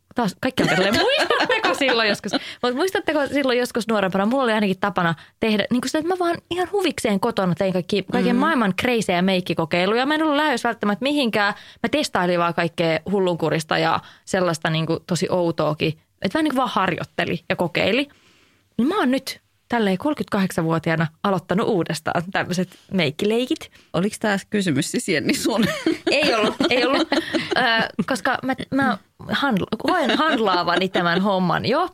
taas kaikki on tälleen, muistatteko silloin joskus, mutta muistatteko silloin joskus nuorempana, mulla oli ainakin tapana tehdä niin kuin sitä, että mä vaan ihan huvikseen kotona tein kaikki, kaiken mm. maailman kreisejä meikkikokeiluja. Mä en ollut lähes välttämättä mihinkään. Mä testailin vaan kaikkea hullunkurista ja sellaista niin kuin tosi outoakin. Että vähän niin kuin vaan harjoitteli ja kokeili. Niin mä oon nyt tälleen 38-vuotiaana aloittanut uudestaan tämmöiset meikkileikit. Oliko tämä kysymys siis Jenni sun? Ei ollut, ei ollut, ö, koska mä, mä handla, koen handlaavani tämän homman jo.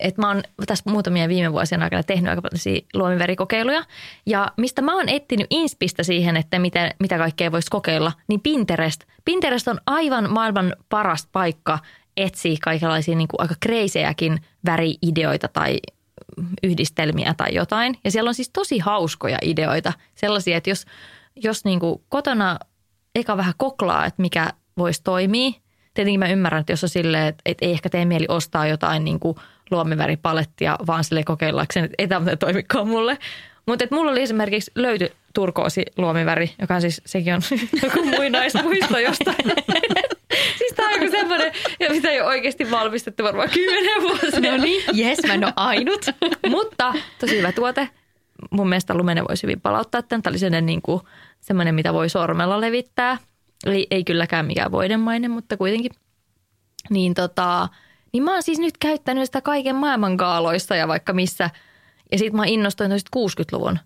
Että mä oon tässä muutamia viime vuosien aikana tehnyt aika paljon luomiverikokeiluja. Ja mistä mä oon etsinyt inspistä siihen, että miten, mitä kaikkea voisi kokeilla, niin Pinterest. Pinterest on aivan maailman paras paikka etsiä kaikenlaisia niin kuin aika kreisejäkin väriideoita tai yhdistelmiä tai jotain. Ja siellä on siis tosi hauskoja ideoita. Sellaisia, että jos, jos niin kuin kotona eka vähän koklaa, että mikä voisi toimia. Tietenkin mä ymmärrän, että jos on silleen, että, että ei ehkä tee mieli ostaa jotain niin kuin luomiväripalettia, vaan sille kokeillakseen, että ei tämä toimikaan mulle. Mutta mulla oli esimerkiksi löyty turkoosi luomiväri, joka on siis, sekin on joku muinaismuisto jostain. Semmoinen, mitä ei ole oikeasti valmistettu varmaan kymmenen vuosia. No niin, jes, mä en ole ainut. Mutta tosi hyvä tuote. Mun mielestä lumene voisi hyvin palauttaa tämän. Tämä oli sellainen, niin kuin, semmoinen, mitä voi sormella levittää. Eli ei kylläkään mikään voidemainen, mutta kuitenkin. Niin, tota, niin mä oon siis nyt käyttänyt sitä kaiken maailman kaaloissa ja vaikka missä. Ja sitten mä innostuin 60-luvun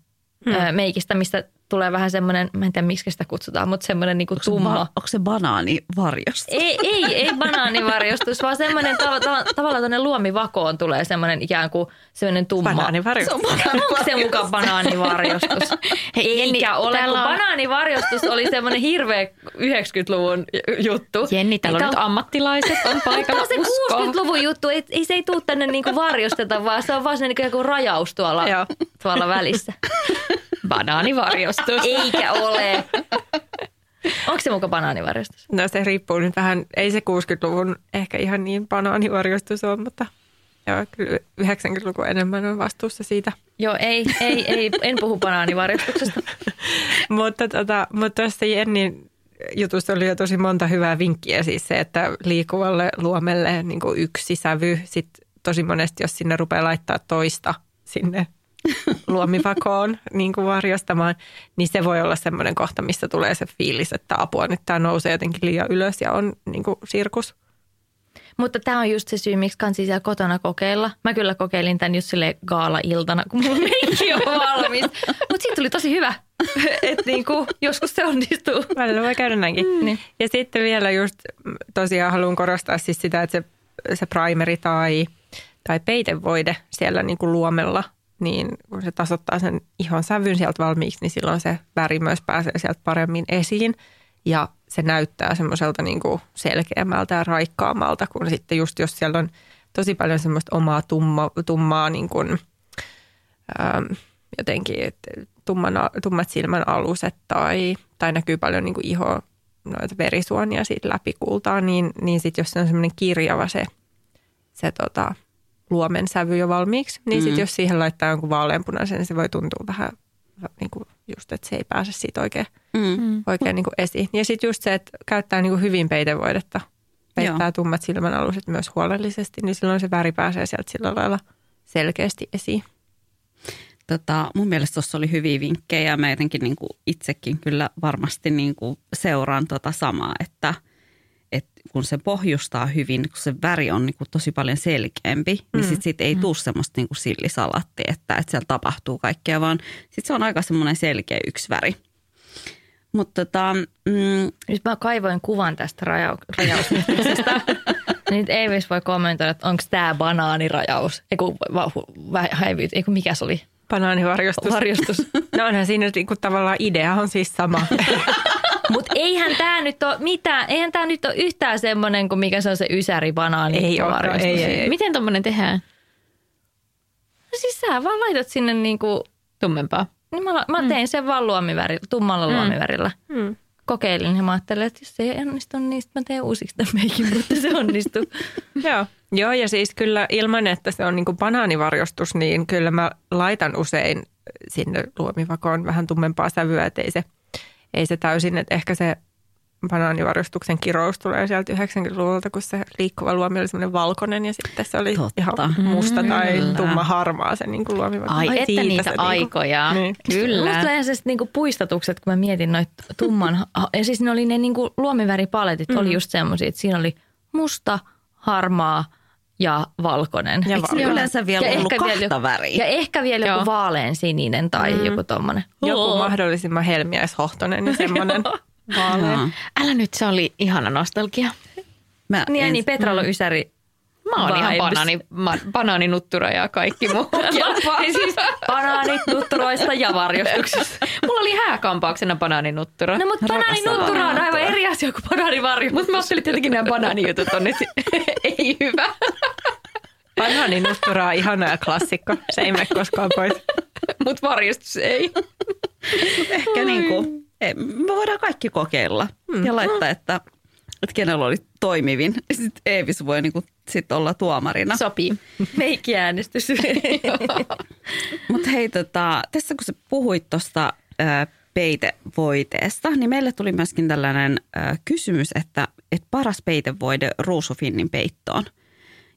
hmm. meikistä, mistä tulee vähän semmoinen, mä en tiedä miksi sitä kutsutaan, mutta semmoinen niinku tumma. Ba- onko se banaanivarjostus? Ei, ei, ei banaanivarjostus, vaan semmoinen tav- tav- tavallaan tuonne luomivakoon tulee semmoinen ikään kuin semmoinen tumma. Banaanivarjostus. Onko se mukaan banaanivarjostus? Hei, Jenni, Eikä ole, kun on- banaanivarjostus oli semmoinen hirveä 90-luvun juttu. Jenni, täällä on nyt ammattilaiset on paikalla. Tämä on se Usko. 60-luvun juttu, ei, ei se ei tule tänne niinku varjosteta, vaan se on vaan se niinku rajaus tuolla, tuolla välissä. Banaanivarjostus. Eikä ole. Onko se muka banaanivarjostus? No se riippuu nyt vähän, ei se 60-luvun ehkä ihan niin banaanivarjostus ole, mutta joo, kyllä 90-luku enemmän on vastuussa siitä. Joo, ei, ei, ei, en puhu banaanivarjostuksesta. mutta tota, mutta tuossa Jennin jutussa oli jo tosi monta hyvää vinkkiä. Siis se, että liikuvalle luomelle niin kuin yksi sävy. Sitten tosi monesti, jos sinne rupeaa laittaa toista sinne luomivakoon niin kuin varjostamaan, niin se voi olla semmoinen kohta, missä tulee se fiilis, että apua, nyt tämä nousee jotenkin liian ylös ja on niin kuin sirkus. Mutta tämä on just se syy, miksi kansi siellä kotona kokeilla. Mä kyllä kokeilin tämän just sille gaala-iltana, kun mulla meikki on valmis. Mutta siitä tuli tosi hyvä, että niinku, joskus se onnistuu. Välillä voi käydä näinkin. Mm. Mm. Ja sitten vielä just tosiaan haluan korostaa siis sitä, että se, se primeri tai, tai peitevoide siellä niin kuin luomella, niin kun se tasoittaa sen ihon sävyn sieltä valmiiksi, niin silloin se väri myös pääsee sieltä paremmin esiin. Ja se näyttää semmoiselta niin kuin selkeämmältä ja raikkaammalta, kun sitten just jos siellä on tosi paljon semmoista omaa tumma, tummaa niin kuin, ähm, jotenkin, että tummana, tummat silmän aluset tai, tai näkyy paljon niin kuin iho, noita verisuonia siitä läpi kultaa, niin, niin sitten jos se on semmoinen kirjava se, se tota, luomen sävy jo valmiiksi, niin sitten Mm. jos siihen laittaa jonkun vaaleanpunaisen, niin se voi tuntua vähän niin kuin just, että se ei pääse siitä oikein, Mm. oikein niin kuin esiin. Ja sitten just se, että käyttää niin kuin hyvin peitevoidetta, peittää Joo. tummat silmän aluset myös huolellisesti, niin silloin se väri pääsee sieltä sillä lailla selkeästi esiin. Tota, mun mielestä tuossa oli hyviä vinkkejä. Mä jotenkin niin kuin itsekin kyllä varmasti niin kuin seuraan tota samaa, että kun se pohjustaa hyvin, kun se väri on niin kuin tosi paljon selkeämpi, niin Mm. sit siitä ei tule semmoista niin kuin sillisalatti, että, että siellä tapahtuu kaikkea, vaan sit se on aika semmoinen selkeä yksi väri. Mutta tota, mm, Nyt mä kaivoin kuvan tästä rajau- rajausmittauksesta. Nyt Eivis voi kommentoida, että onko tämä banaanirajaus. Eiku, va, häivyyt, eiku mikä se oli? Banaanivarjostus. Varjostus. No onhan siinä niin kuin tavallaan idea on siis sama. Mutta eihän tämä nyt ole mitään, eihän tämä nyt ole yhtään semmoinen kuin mikä se on se ysäri banaani. Ei ei, ei, ei. Miten tuommoinen tehdään? No siis sä vaan laitat sinne niinku, Tummempaa. niin mä, la- mä tein sen vaan luomivärillä, tummalla mm. luomivärillä. Mm. Kokeilin ja mä ajattelin, että jos se ei onnistu, niin sit mä teen uusiksi tämän meikin, mutta se onnistuu. Joo. Joo, ja siis kyllä ilman, että se on niin kuin banaanivarjostus, niin kyllä mä laitan usein sinne luomivakoon vähän tummempaa sävyä, että ei se, ei se täysin, että ehkä se banaanivarjostuksen kirous tulee sieltä 90-luvulta, kun se liikkuva luomi oli semmoinen valkoinen ja sitten se oli Totta. ihan musta tai Kyllä. tumma harmaa se niin kuin luomivako. Ai, että Siitä niitä se niinku- aikoja. Niin. Musta tulee sellaiset niinku puistatukset, kun mä mietin noita tumman, ja siis ne oli ne niinku luomiväripaletit, mm. oli just semmoisia, että siinä oli musta, harmaa ja valkoinen. Ja eikö valkoinen. yleensä vielä Ja ollut ehkä kahta vielä- väriä? Ja ehkä vielä joku vaalean sininen tai mm. joku tommonen. Joku mahdollisimman helmiäishohtoinen ja semmoinen vaalea. Joo. Älä nyt, se oli ihana nostalgia. Mä Niin, ja en- niin Petralla on ysäri. Mä oon ihan banaani, ma, banaaninuttura ja kaikki muu. Ja siis banaanit nutturoista ja varjostuksesta. Mulla oli hääkampauksena banaaninuttura. No mutta banaaninuttura on aivan eri asia kuin banaanivarjostus. Mutta mä ajattelin, että jotenkin nämä banaanijutut on nyt ei hyvä. Banaaninuttura on ihana ja klassikko. Se ei mene koskaan pois. Mutta varjostus ei. ehkä niin kuin, me voidaan kaikki kokeilla mm. ja laittaa, että, että kenellä oli toimivin. Sitten Eevis voi niin kuin, sit olla tuomarina. Sopii. Meikkiäänestys. Mutta hei, tota, tässä kun sä puhuit tuosta peitevoiteesta, niin meille tuli myöskin tällainen ö, kysymys, että, että paras peitevoide ruusufinnin peittoon.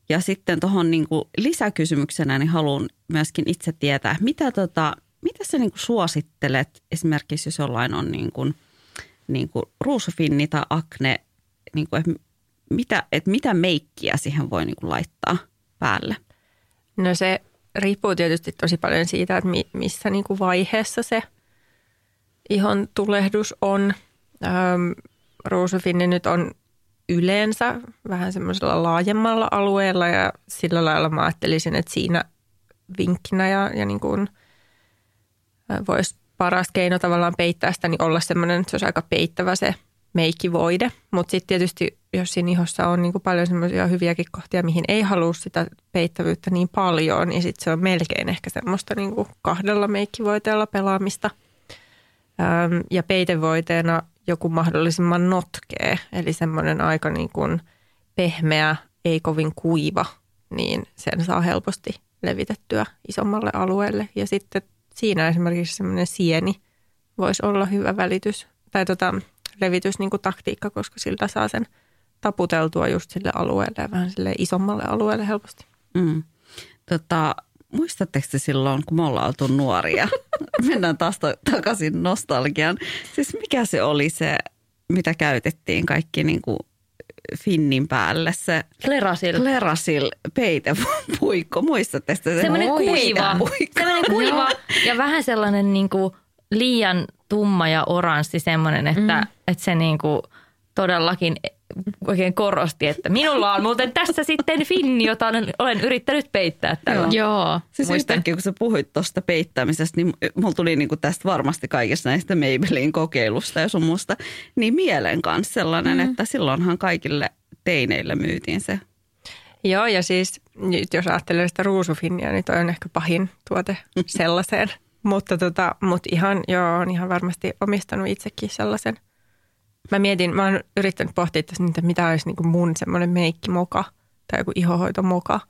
Ja sitten tuohon niinku lisäkysymyksenä niin haluan myöskin itse tietää, mitä, tota, mitä sä niinku suosittelet esimerkiksi, jos jollain on niinku, niinku ruusufinni tai akne, niinku, että mitä, et mitä meikkiä siihen voi niinku laittaa päälle? No se riippuu tietysti tosi paljon siitä, että mi- missä niin kuin vaiheessa se ihon tulehdus on. Öm, ruusufinni nyt on yleensä vähän semmoisella laajemmalla alueella ja sillä lailla mä ajattelisin, että siinä vinkkinä ja, ja niin kuin voisi paras keino tavallaan peittää sitä, niin olla semmoinen, että se olisi aika peittävä se meikkivoide. Mutta sitten tietysti, jos siinä ihossa on niin kuin paljon semmoisia hyviäkin kohtia, mihin ei halua sitä peittävyyttä niin paljon, niin sitten se on melkein ehkä semmoista niin kuin kahdella meikkivoiteella pelaamista. Öm, ja peitevoiteena joku mahdollisimman notkee, eli semmoinen aika niin kuin pehmeä, ei kovin kuiva, niin sen saa helposti levitettyä isommalle alueelle. Ja sitten siinä esimerkiksi semmoinen sieni voisi olla hyvä välitys tai tota, levitys niin kuin taktiikka, koska siltä saa sen taputeltua just sille alueelle ja vähän sille isommalle alueelle helposti. Mm. Tota, muistatteko te silloin, kun me ollaan oltu nuoria? Mennään taas ta- takaisin nostalgiaan. Siis mikä se oli se, mitä käytettiin kaikki niin kuin finnin päälle? Se Klerasil. Klerasil peitepuikko. Muistatteko te sen? Semmoinen Oi, kuiva. Semmoinen kuiva ja vähän sellainen niinku liian tumma ja oranssi semmoinen, että, mm. että se niinku todellakin oikein korosti, että minulla on muuten tässä sitten finni, jota olen, olen yrittänyt peittää tällä. Joo, Siis muistan. yhtäkkiä, kun sä puhuit tuosta peittämisestä, niin mulla tuli niinku tästä varmasti kaikista näistä Maybelline kokeilusta ja sun muusta, niin mieleen kanssa sellainen, mm. että silloinhan kaikille teineille myytiin se. Joo, ja siis nyt jos ajattelee sitä ruusufinnia, niin toi on ehkä pahin tuote sellaiseen. Mutta, tota, mutta ihan, joo, on ihan varmasti omistanut itsekin sellaisen. Mä mietin, mä oon yrittänyt pohtia tässä, että mitä olisi niin kuin mun semmoinen meikkimoka tai joku ihohoitomoka.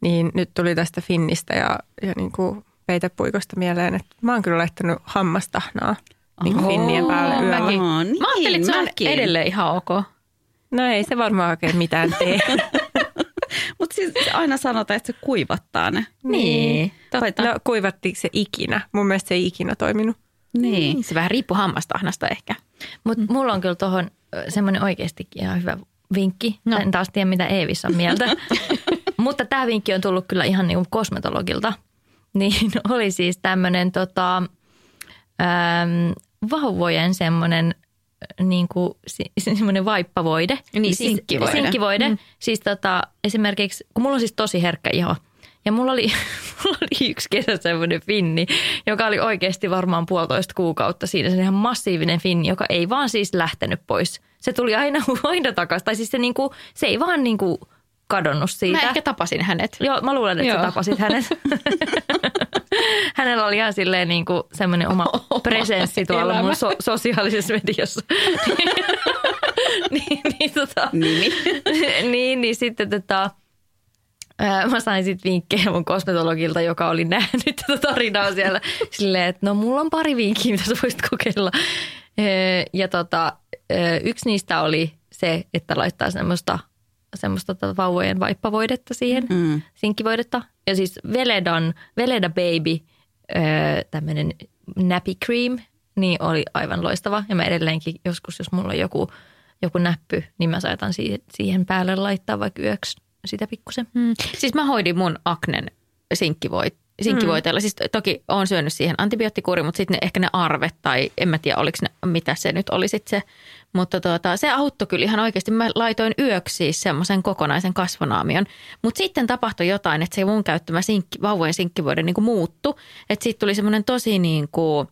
Niin nyt tuli tästä Finnistä ja, ja niin kuin peitepuikosta mieleen, että mä oon kyllä laittanut hammastahnaa niin kuin Finnien päälle yöllä. Mäkin. Mä ajattelin, että se on mäkin. edelleen ihan ok. No ei se varmaan oikein mitään tee. Mutta siis aina sanotaan, että se kuivattaa ne. Niin, totta. No kuivattiinko se ikinä? Mun mielestä se ei ikinä toiminut. Niin. Niin, se vähän riippuu hammastahnasta ehkä. Mutta Mm. mulla on kyllä tuohon semmoinen oikeastikin ihan hyvä vinkki. No. En taas tiedä, mitä Eevis on mieltä. Mutta tämä vinkki on tullut kyllä ihan niin kuin kosmetologilta. Niin oli siis tämmöinen tota, äm, vauvojen semmoinen niin kuin, semmoinen vaippavoide. Niin, siis, sinkkivoide. Sinkkivoide. Mm. Siis tota, esimerkiksi, kun mulla on siis tosi herkkä iho. Ja mulla oli, mulla oli yksi kesä semmoinen finni, joka oli oikeasti varmaan puolitoista kuukautta siinä. Se ihan massiivinen finni, joka ei vaan siis lähtenyt pois. Se tuli aina, aina takaisin. Tai siis se, niinku, se ei vaan niinku kadonnut siitä. Mä ehkä tapasin hänet. Joo, mä luulen, että Joo. sä tapasit hänet. Hänellä oli ihan silleen niin kuin semmoinen oma Oma presenssi tuolla elämä. mun so- sosiaalisessa mediassa. niin, niin, tota, Nimi. niin, niin sitten tota, mä sain sitten vinkkejä mun kosmetologilta, joka oli nähnyt tätä tarinaa siellä. Silleen, että no mulla on pari vinkkiä, mitä sä voisit kokeilla. Ja tota, yksi niistä oli se, että laittaa semmoista, semmoista tota vauvojen vaippavoidetta siihen, mm. sinkkivoidetta. Ja siis Veledan, Veleda Baby, tämmöinen nappy cream, niin oli aivan loistava. Ja mä edelleenkin joskus, jos mulla on joku, joku näppy, niin mä saatan siihen, siihen päälle laittaa vaikka yöksi sitä pikkusen. Mm. Siis mä hoidin mun aknen sinkkivoit, sinkkivoiteella. Mm. Siis to- toki on syönyt siihen antibioottikuuri, mutta sitten ehkä ne arvet tai en mä tiedä oliko ne, mitä se nyt oli sitten se. Mutta tuota, se auttoi kyllä ihan oikeasti. Mä laitoin yöksi siis semmoisen kokonaisen kasvonaamion. Mutta sitten tapahtui jotain, että se mun käyttämä sinkki, vauvojen sinkkivoide niin muuttui. Että siitä tuli semmoinen tosi niin kuin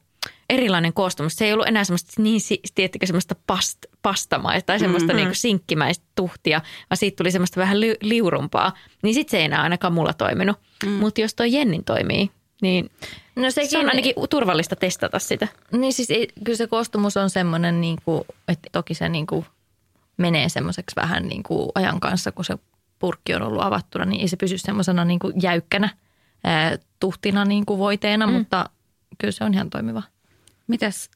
erilainen koostumus. Se ei ollut enää semmoista niin, tiedättekö, semmoista past, pastamaista tai semmoista mm-hmm. niin sinkkimäistä tuhtia, vaan siitä tuli semmoista vähän li- liurumpaa. Niin sitten se ei enää ainakaan mulla toiminut. Mm. Mutta jos toi Jennin toimii, niin No se on ainakin turvallista testata sitä. Niin siis ei, kyllä se koostumus on semmoinen, niin kuin, että toki se niin kuin menee semmoiseksi vähän niin kuin ajan kanssa, kun se purkki on ollut avattuna, niin ei se pysy semmoisena niin kuin jäykkänä ää, tuhtina niin kuin voiteena, mm. mutta kyllä se on ihan toimiva. Mitäs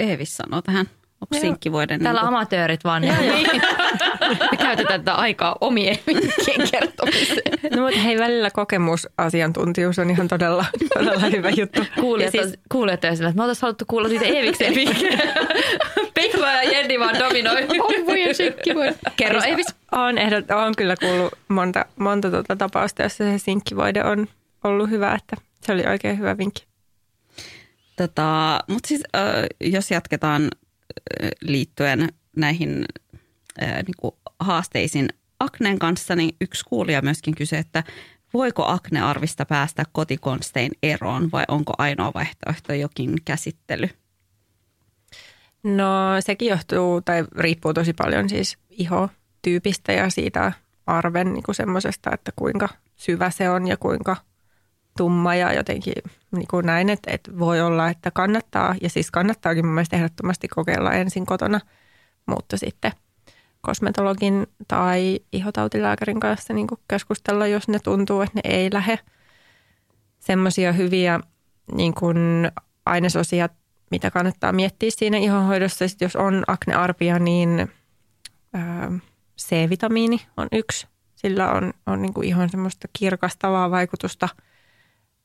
Eevis sanoo tähän? Onko Joo. sinkkivoiden? Täällä niinku- amatöörit vaan. Niin Me käytetään tätä aikaa omien vinkkien kertomiseen. No mutta hei, välillä kokemusasiantuntijuus on ihan todella, todella hyvä juttu. kuulijat, Ja siis, kuulijat on sillä, että me oltaisiin haluttu kuulla siitä Eeviksen vinkkejä. Pekka ja Jenni vaan dominoi. Vauvojen sinkkivoide. Kerro Eevis. On, ehdot, on kyllä kuullut monta, monta tuota tapausta, jossa se sinkkivoide on ollut hyvä, että se oli oikein hyvä vinkki. Tota, Mutta siis jos jatketaan liittyen näihin äh, niinku haasteisiin aknen kanssa, niin yksi kuulija myöskin kysyi, että voiko aknearvista päästä kotikonstein eroon vai onko ainoa vaihtoehto jokin käsittely? No sekin johtuu tai riippuu tosi paljon siis ihotyypistä ja siitä arven niin semmoisesta, että kuinka syvä se on ja kuinka tumma ja jotenkin niin kuin näin, että, että voi olla, että kannattaa ja siis kannattaakin mun mielestä ehdottomasti kokeilla ensin kotona, mutta sitten kosmetologin tai ihotautilääkärin kanssa niin kuin keskustella, jos ne tuntuu, että ne ei lähde semmoisia hyviä niin kuin ainesosia, mitä kannattaa miettiä siinä ihonhoidossa. Sitten jos on aknearpia, niin ää, C-vitamiini on yksi. Sillä on, on niin kuin ihan semmoista kirkastavaa vaikutusta.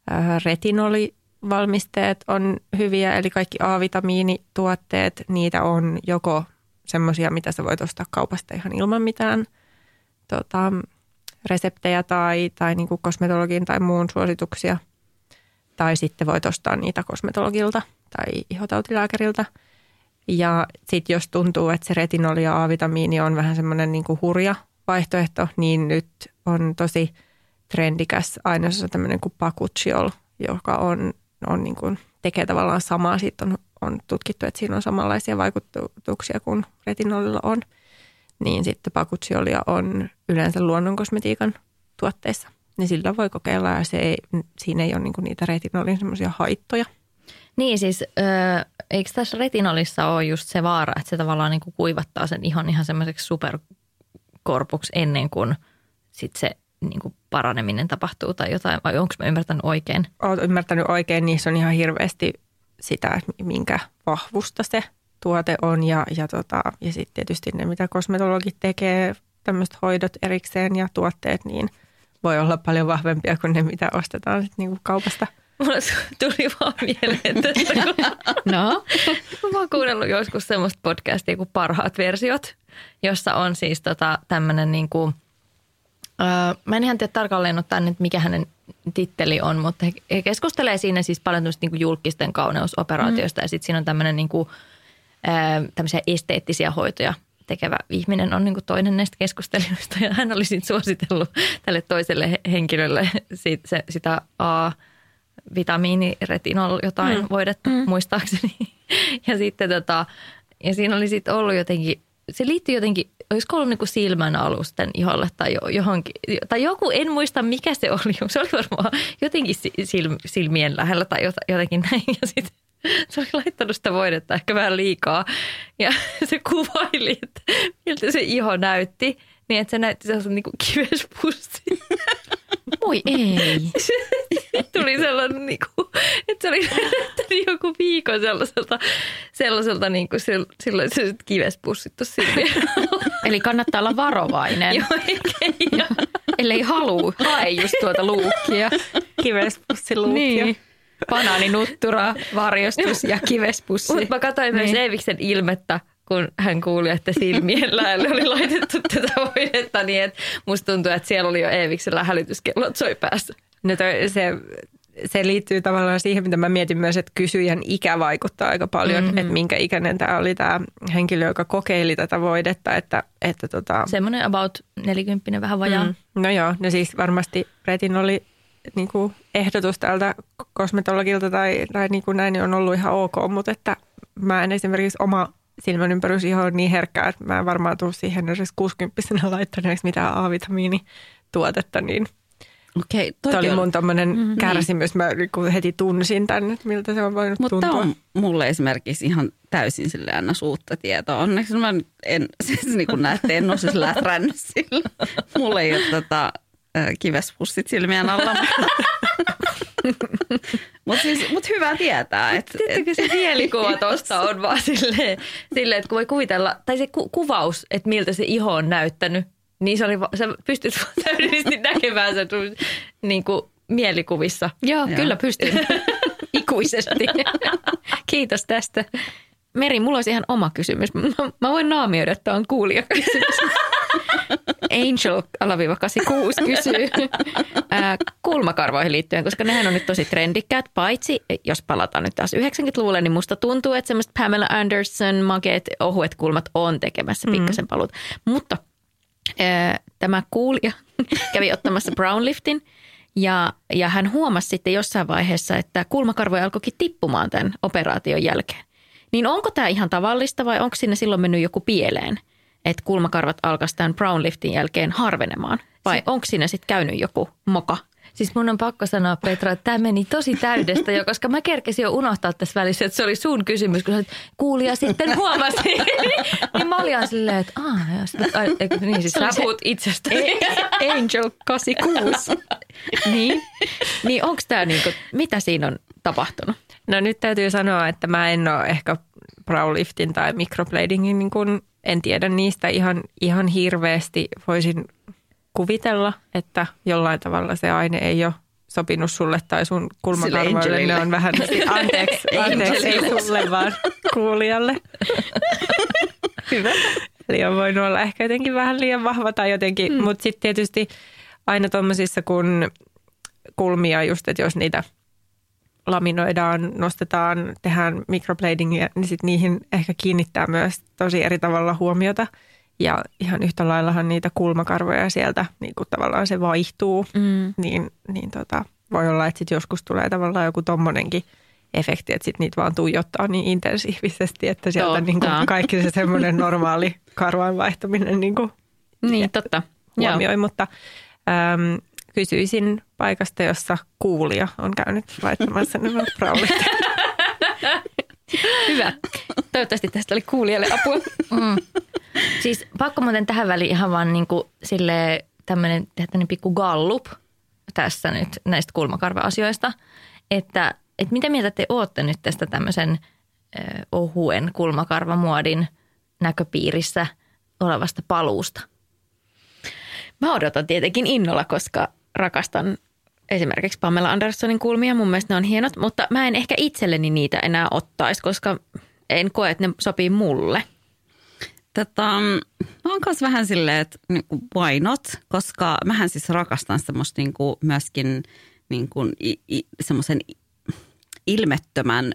Ää, retinolivalmisteet on hyviä, eli kaikki A-vitamiinituotteet, niitä on joko semmoisia, mitä sä voit ostaa kaupasta ihan ilman mitään tota, reseptejä tai, tai niin kosmetologin tai muun suosituksia. Tai sitten voit ostaa niitä kosmetologilta tai ihotautilääkäriltä. Ja sitten jos tuntuu, että se retinoli ja A-vitamiini on vähän semmoinen niin hurja vaihtoehto, niin nyt on tosi trendikäs ainesosa tämmöinen kuin Pakuchiol, joka on, on niin kuin, tekee tavallaan samaa. Siitä on, on tutkittu, että siinä on samanlaisia vaikutuksia kuin retinolilla on. niin sitten pakutsiolja on yleensä luonnonkosmetiikan tuotteissa. Niin sillä voi kokeilla ja se ei, siinä ei ole niinku niitä retinolin semmoisia haittoja. Niin siis, ö, eikö tässä retinolissa ole just se vaara, että se tavallaan niin kuin kuivattaa sen ihon ihan semmoiseksi superkorpuksi ennen kuin sit se niin kuin paraneminen tapahtuu tai jotain, vai onko mä ymmärtänyt oikein? Olet ymmärtänyt oikein, niissä on ihan hirveästi sitä, minkä vahvusta se tuote on ja, ja, tota, ja sitten tietysti ne, mitä kosmetologit tekee, tämmöiset hoidot erikseen ja tuotteet, niin voi olla paljon vahvempia kuin ne, mitä ostetaan sit niinku kaupasta. Mulle tuli vaan mieleen tästä, kun No, mä oon kuunnellut joskus semmoista podcastia kuin Parhaat versiot, jossa on siis tota tämmöinen niin kuin, mä en ihan tiedä tarkalleen ottaen, että mikä hänen titteli on, mutta he, keskustelee siinä siis paljon niin kuin julkisten kauneusoperaatioista mm. ja sitten siinä on tämmöinen niin kuin, tämmöisiä esteettisiä hoitoja tekevä ihminen on niin kuin toinen näistä keskustelijoista ja hän oli sitten suositellut tälle toiselle he- henkilölle siitä, se, sitä A vitamiiniretinol jotain mm. voidetta mm. muistaakseni. Ja sitten tota, ja siinä oli sitten ollut jotenkin, se liittyy jotenkin, olisiko ollut niinku silmän alusten iholle tai jo- johonkin, tai joku, en muista mikä se oli, se oli varmaan jotenkin si- sil- silmien lähellä tai jotenkin näin. Ja sitten se oli laittanut sitä voidetta ehkä vähän liikaa ja se kuvaili, että miltä se iho näytti. Niin, että se näytti sellaisen niin kuin kivespussi. voi ei. tuli sellainen, niin kuin, että se oli näyttänyt joku viikon sellaiselta, sellaiselta niin kuin silloin se kivespussittu silmiä. Eli kannattaa olla varovainen, Joo, eikä, ja, ellei halua hae just tuota luukkia. Kivespussiluukio. Niin. Banaaninuttura, varjostus ja kivespussi. mutta mä katsoin myös Niin. Eeviksen ilmettä, kun hän kuuli, että silmien lähelle oli laitettu tätä voidetta, niin että musta tuntuu, että siellä oli jo Eeviksellä hälytyskellot soi päässä. No toi, se, se liittyy tavallaan siihen, mitä mä mietin myös, että kysyjän ikä vaikuttaa aika paljon, mm-hmm. että minkä ikäinen tämä oli tämä henkilö, joka kokeili tätä voidetta, että, että tota, Semmoinen about 40 vähän vajaa. Mm. No joo, no siis varmasti retinoli niin kuin ehdotus tältä kosmetologilta tai, tai niin kuin näin niin on ollut ihan ok, mutta että mä en esimerkiksi oma silmän ympärys on niin herkkää, että mä en varmaan tule siihen edes 60 laittaneeksi mitään A-vitamiinituotetta, niin Okei, Tämä oli mun tommonen mm-hmm. kärsimys. Mä niinku heti tunsin tänne, että miltä se on voinut Mutta tuntua. on mulle esimerkiksi ihan täysin sille aina uutta tietoa. Onneksi mä nyt en, siis niin kuin näette, en ole siis lätrännyt sillä. Mulla ei ole tota, kivespussit silmien alla. Mutta siis, mut hyvä tietää. Että, Tiedättekö se mielikuva tuosta on vaan silleen, silleen, että kun voi kuvitella, tai se ku, kuvaus, että miltä se iho on näyttänyt, niin se oli, sä pystyt täydellisesti näkemään sen sun niin kuin mielikuvissa. Joo, Joo. kyllä pystyn. Ikuisesti. Kiitos tästä. Meri, mulla olisi ihan oma kysymys. Mä, mä voin naamioida, että tämä on kuulijakysymys. Angel alaviiva 86 kysyy ää, kulmakarvoihin liittyen, koska nehän on nyt tosi trendikkäät, paitsi jos palataan nyt taas 90-luvulle, niin musta tuntuu, että semmoiset Pamela Anderson, makeet, ohuet kulmat on tekemässä pikkasen palut. Mutta ää, tämä kuulija kävi ottamassa brown liftin ja, ja hän huomasi sitten jossain vaiheessa, että kulmakarvoja alkoikin tippumaan tämän operaation jälkeen. Niin onko tämä ihan tavallista vai onko sinne silloin mennyt joku pieleen, että kulmakarvat alkaisi tämän brown liftin jälkeen harvenemaan? Vai onko siinä sitten käynyt joku moka? Siis mun on pakko sanoa, Petra, että tämä meni tosi täydestä jo, koska mä kerkesin jo unohtaa tässä välissä, että se oli sun kysymys, kun sä kuulija sitten huomasi. niin mä olin silleen, että aah, ja sit- ai, eikö niin, siis sä puhut itsestäni. Angel 86. niin, niin onko tämä niinku, mitä siinä on tapahtunut? No nyt täytyy sanoa, että mä en ole ehkä browliftin tai microbladingin, niin kun, en tiedä niistä ihan, ihan hirveästi. Voisin kuvitella, että jollain tavalla se aine ei ole sopinut sulle tai sun kulmakarvoille. Angelille. Ne on vähän, anteeksi, anteeksi ei sulle vaan kuulijalle. Hyvä. Eli on voinut olla ehkä jotenkin vähän liian vahva tai jotenkin, mm. mutta sitten tietysti aina tuommoisissa kun kulmia just, että jos niitä laminoidaan, nostetaan, tehdään microbladingia, niin sitten niihin ehkä kiinnittää myös tosi eri tavalla huomiota. Ja ihan yhtä laillahan niitä kulmakarvoja sieltä niin kuin tavallaan se vaihtuu, Mm. niin, niin tota, voi olla, että sitten joskus tulee tavallaan joku tommonenkin efekti, että sitten niitä vaan tuijottaa niin intensiivisesti, että sieltä Totta. niin kuin kaikki se semmoinen normaali karvan vaihtaminen niin kuin Niin, totta. Joo. huomioi, mutta äm, kysyisin paikasta, jossa kuulija on käynyt laittamassa nämä praulit. Hyvä. Toivottavasti tästä oli kuulijalle apua. Mm. Siis pakko muuten tähän väliin ihan vaan niin kuin sille tämmöinen, tämmöinen pikku gallup tässä nyt näistä kulmakarva-asioista, että, että mitä mieltä te ootte nyt tästä tämmöisen ö, ohuen kulmakarvamuodin näköpiirissä olevasta paluusta? Mä odotan tietenkin innolla, koska rakastan esimerkiksi Pamela Andersonin kulmia. Mun mielestä ne on hienot, mutta mä en ehkä itselleni niitä enää ottaisi, koska en koe, että ne sopii mulle. Tätä, mä oon kanssa vähän silleen, että niinku, why not, koska mähän siis rakastan semmoista niinku, myöskin niinku, i, i, semmoisen ilmettömän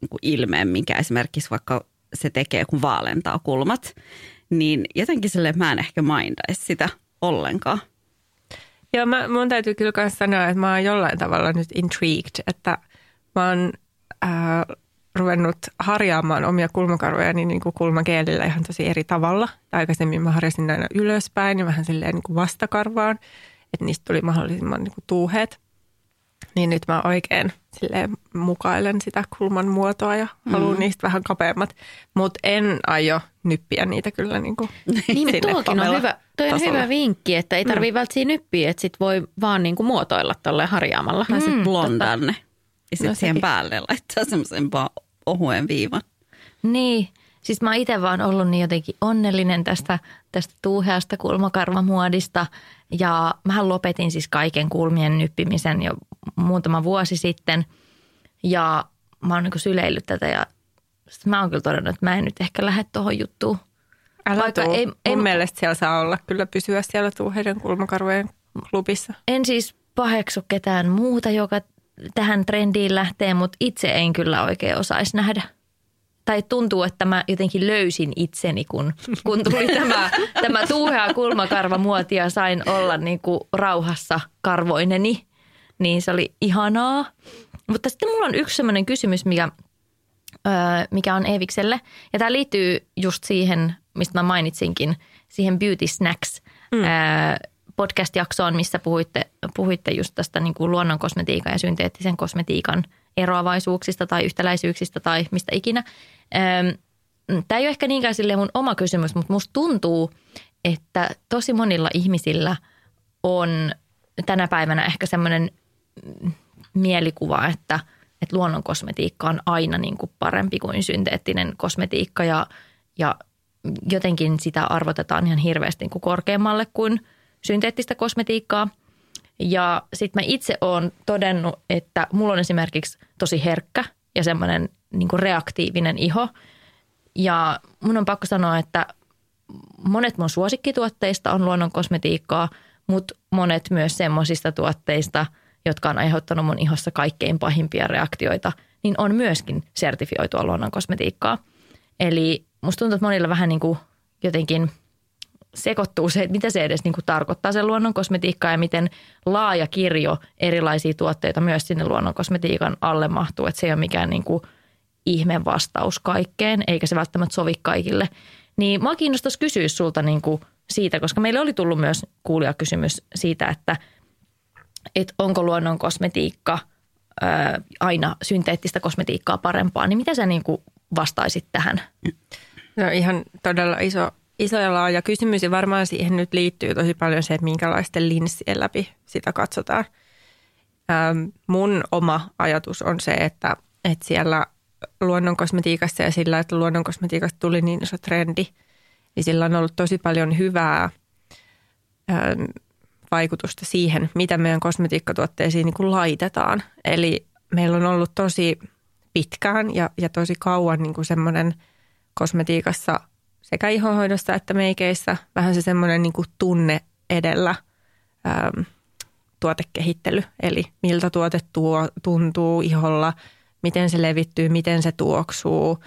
niinku, ilmeen, minkä esimerkiksi vaikka se tekee, kun vaalentaa kulmat. Niin jotenkin silleen mä en ehkä mindaisi sitä ollenkaan. Joo, mä, mun täytyy kyllä myös sanoa, että mä oon jollain tavalla nyt intrigued, että mä oon ää, ruvennut harjaamaan omia kulmakarvojani niin kuin kulmakeelillä ihan tosi eri tavalla. Aikaisemmin mä harjasin aina ylöspäin ja vähän silleen niin kuin vastakarvaan, että niistä tuli mahdollisimman niin kuin tuuheet. Niin nyt mä oikein silleen mukailen sitä kulman muotoa ja haluan mm. niistä vähän kapeammat. Mutta en aio nyppiä niitä kyllä niin kuin Niin, sille tuokin on hyvä, toi on hyvä vinkki, että ei tarvii mm. välttämättä nyppiä, että sit voi vaan niinku muotoilla tolleen harjaamalla. Tai sitten blondanne. Ja sitten No siihen sekin. päälle laittaa semmoisen vaan ohuen viivan. Niin, siis mä itse vaan ollut niin jotenkin onnellinen tästä, tästä tuuheasta kulmakarvamuodista. Ja mähän lopetin siis kaiken kulmien nyppimisen jo muutama vuosi sitten. Ja mä oon niin syleillyt tätä ja mä oon kyllä todennut, että mä en nyt ehkä lähde tuohon juttuun. Älä Vaikka tuu. ei- Mun ei- mielestä siellä saa olla kyllä pysyä siellä tuuheiden kulmakarvojen klubissa. En siis paheksu ketään muuta, joka tähän trendiin lähtee, mutta itse en kyllä oikein osaisi nähdä. Tai tuntuu, että mä jotenkin löysin itseni, kun, kun tuli tämä, tämä tuuhea kulmakarvamuoti ja sain olla niin kuin rauhassa karvoineni. Niin se oli ihanaa. Mutta sitten mulla on yksi sellainen kysymys, mikä, öö, mikä on Eevikselle. Ja tämä liittyy just siihen, mistä mä mainitsinkin, siihen Beauty Snacks mm. öö, podcast-jaksoon, missä puhuitte, puhuitte just tästä niin kuin luonnon kosmetiikan ja synteettisen kosmetiikan eroavaisuuksista tai yhtäläisyyksistä tai mistä ikinä. Tämä ei ole ehkä niinkään silleen mun oma kysymys, mutta musta tuntuu, että tosi monilla ihmisillä on tänä päivänä ehkä semmoinen mielikuva, että, että luonnon kosmetiikka on aina niin kuin parempi kuin synteettinen kosmetiikka ja, ja jotenkin sitä arvotetaan ihan hirveästi niin kuin korkeammalle kuin synteettistä kosmetiikkaa. Ja sitten mä itse oon todennut, että mulla on esimerkiksi tosi herkkä ja semmoinen niin reaktiivinen iho. Ja mun on pakko sanoa, että monet mun suosikkituotteista on luonnon kosmetiikkaa, mutta monet myös semmoisista tuotteista, jotka on aiheuttanut mun ihossa kaikkein pahimpia reaktioita, niin on myöskin sertifioitua luonnon kosmetiikkaa. Eli musta tuntuu, että monilla vähän niin kuin jotenkin sekoittuu se, että mitä se edes niin kuin tarkoittaa se luonnon kosmetiikka ja miten laaja kirjo erilaisia tuotteita myös sinne luonnon kosmetiikan alle mahtuu. Että se ei ole mikään niin kuin ihme vastaus kaikkeen, eikä se välttämättä sovi kaikille. Niin mua kiinnostaisi kysyä sulta niin kuin siitä, koska meille oli tullut myös kuulijakysymys siitä, että, että onko luonnon kosmetiikka aina synteettistä kosmetiikkaa parempaa, niin mitä sä niin kuin vastaisit tähän? No ihan todella iso, iso ja laaja kysymys ja varmaan siihen nyt liittyy tosi paljon se, että minkälaisten linssien läpi sitä katsotaan. Mun oma ajatus on se, että, että siellä luonnon kosmetiikassa ja sillä, että luonnon kosmetiikasta tuli niin iso trendi, niin sillä on ollut tosi paljon hyvää vaikutusta siihen, mitä meidän kosmetiikkatuotteisiin niin kuin laitetaan. Eli meillä on ollut tosi pitkään ja, ja tosi kauan niin kuin semmoinen kosmetiikassa sekä ihohoidossa että meikeissä vähän se semmoinen niin kuin tunne edellä äm, tuotekehittely. Eli miltä tuote tuo, tuntuu iholla, miten se levittyy, miten se tuoksuu,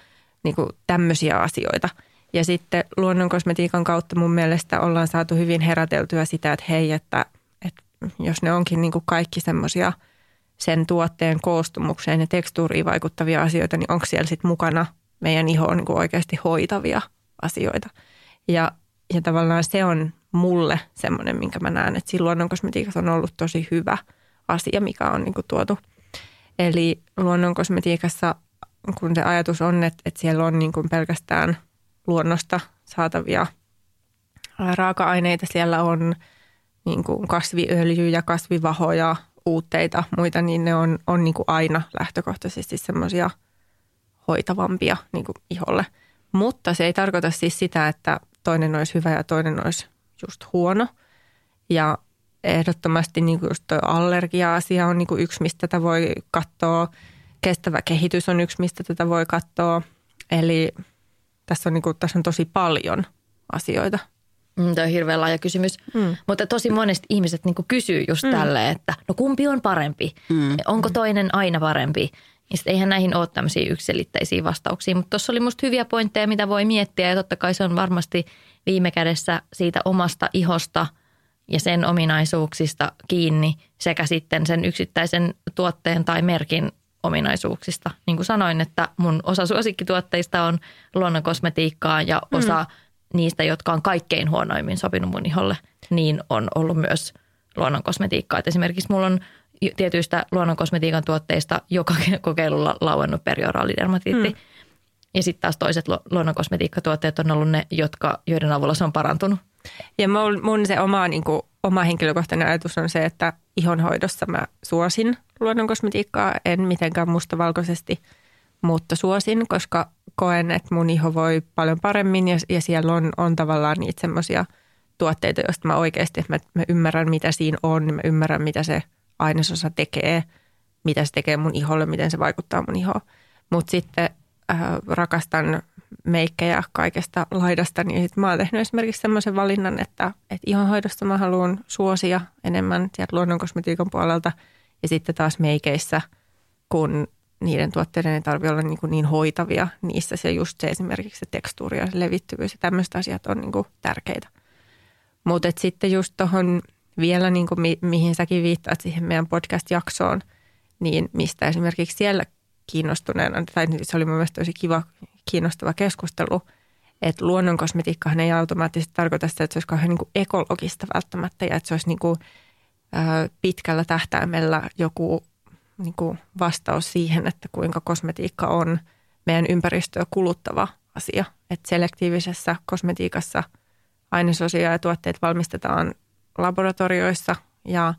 niin kuin tämmöisiä asioita. Ja sitten luonnon kosmetiikan kautta mun mielestä ollaan saatu hyvin heräteltyä sitä, että hei, että, että jos ne onkin niin kuin kaikki semmoisia sen tuotteen koostumukseen ja tekstuuriin vaikuttavia asioita, niin onko siellä sitten mukana meidän ihoon niin kuin oikeasti hoitavia asioita. Ja, ja tavallaan se on mulle semmoinen, minkä mä näen, että silloin luonnon kosmetiikassa on ollut tosi hyvä asia, mikä on niin tuotu. Eli luonnon kosmetiikassa, kun se ajatus on, että, että siellä on niin kuin pelkästään luonnosta saatavia raaka-aineita, siellä on niin kuin kasviöljyjä, kasvivahoja, uutteita, muita, niin ne on, on niin kuin aina lähtökohtaisesti semmoisia hoitavampia niin kuin iholle. Mutta se ei tarkoita siis sitä, että toinen olisi hyvä ja toinen olisi just huono. Ja ehdottomasti niin kuin just toi allergia-asia on niin kuin yksi, mistä tätä voi katsoa. Kestävä kehitys on yksi, mistä tätä voi katsoa. Eli tässä on, niin kuin, tässä on tosi paljon asioita. Mm, Tämä on hirveän laaja kysymys. Mm. Mutta tosi monesti ihmiset niin kysyy just mm. tälle, että no kumpi on parempi? Mm. Onko toinen aina parempi? Ja sitten eihän näihin ole tämmöisiä yksilitteisiä vastauksia, mutta tuossa oli musta hyviä pointteja, mitä voi miettiä ja totta kai se on varmasti viime kädessä siitä omasta ihosta ja sen ominaisuuksista kiinni sekä sitten sen yksittäisen tuotteen tai merkin ominaisuuksista. Niin kuin sanoin, että mun osa suosikkituotteista on luonnonkosmetiikkaa ja osa mm. niistä, jotka on kaikkein huonoimmin sopinut mun iholle, niin on ollut myös luonnonkosmetiikkaa. Et esimerkiksi mulla on tietyistä luonnonkosmetiikan tuotteista joka kokeilulla lauennut perioraalidermatiitti. Mm. Ja sitten taas toiset luonnonkosmetiikkatuotteet on ollut ne, jotka, joiden avulla se on parantunut. Ja mun, mun se oma, niin kuin, oma henkilökohtainen ajatus on se, että ihonhoidossa mä suosin luonnonkosmetiikkaa, en mitenkään mustavalkoisesti, mutta suosin, koska koen, että mun iho voi paljon paremmin ja, ja siellä on, on tavallaan niitä semmoisia tuotteita, joista mä oikeasti, että mä, mä ymmärrän mitä siinä on, niin mä ymmärrän mitä se ainesosa tekee, mitä se tekee mun iholle, miten se vaikuttaa mun ihoon. Mutta sitten äh, rakastan meikkejä kaikesta laidasta, niin sit mä oon tehnyt esimerkiksi semmoisen valinnan, että, että ihonhoidosta mä haluan suosia enemmän sieltä luonnonkosmetiikan puolelta ja sitten taas meikeissä, kun niiden tuotteiden ei tarvitse olla niin, niin hoitavia, niissä se just se esimerkiksi se tekstuuri ja se levittyvyys ja tämmöiset asiat on niin kuin tärkeitä. Mutta sitten just tuohon vielä, niin kuin mi- mihin säkin viittaat siihen meidän podcast-jaksoon, niin mistä esimerkiksi siellä kiinnostuneena, tai se oli mun mielestä tosi kiva, kiinnostava keskustelu, että luonnonkosmetiikkahan ei automaattisesti tarkoita sitä, että se olisi kauhean niin kuin ekologista välttämättä ja että se olisi niin kuin, ä, pitkällä tähtäimellä joku niin kuin vastaus siihen, että kuinka kosmetiikka on meidän ympäristöä kuluttava asia. Että selektiivisessä kosmetiikassa ainesosia ja tuotteet valmistetaan laboratorioissa ja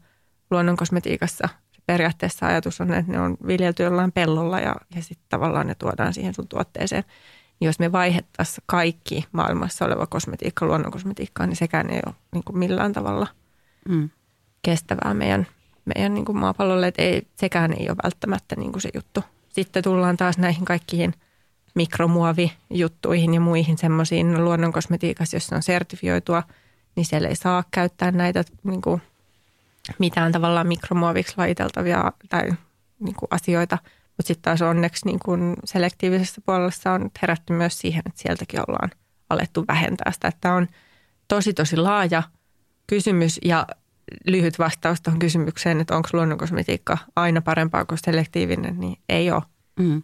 luonnonkosmetiikassa periaatteessa ajatus on, että ne on viljelty jollain pellolla ja, ja sitten tavallaan ne tuodaan siihen sun tuotteeseen. Niin jos me vaihettaisiin kaikki maailmassa oleva kosmetiikka luonnonkosmetiikkaan, niin sekään ei ole niin kuin millään tavalla mm. kestävää meidän, meidän niin kuin maapallolle. Että ei, sekään ei ole välttämättä niin kuin se juttu. Sitten tullaan taas näihin kaikkiin mikromuovijuttuihin ja muihin semmoisiin luonnonkosmetiikassa, jossa on sertifioitua, niin siellä ei saa käyttää näitä niin kuin mitään tavallaan mikromuoviksi laiteltavia tai niin kuin asioita. Mutta sitten taas onneksi niin kuin selektiivisessä puolessa on herätty myös siihen, että sieltäkin ollaan alettu vähentää sitä. Tämä on tosi tosi laaja kysymys ja lyhyt vastaus tuohon kysymykseen, että onko luonnonkosmetiikka aina parempaa kuin selektiivinen, niin ei ole. Mm.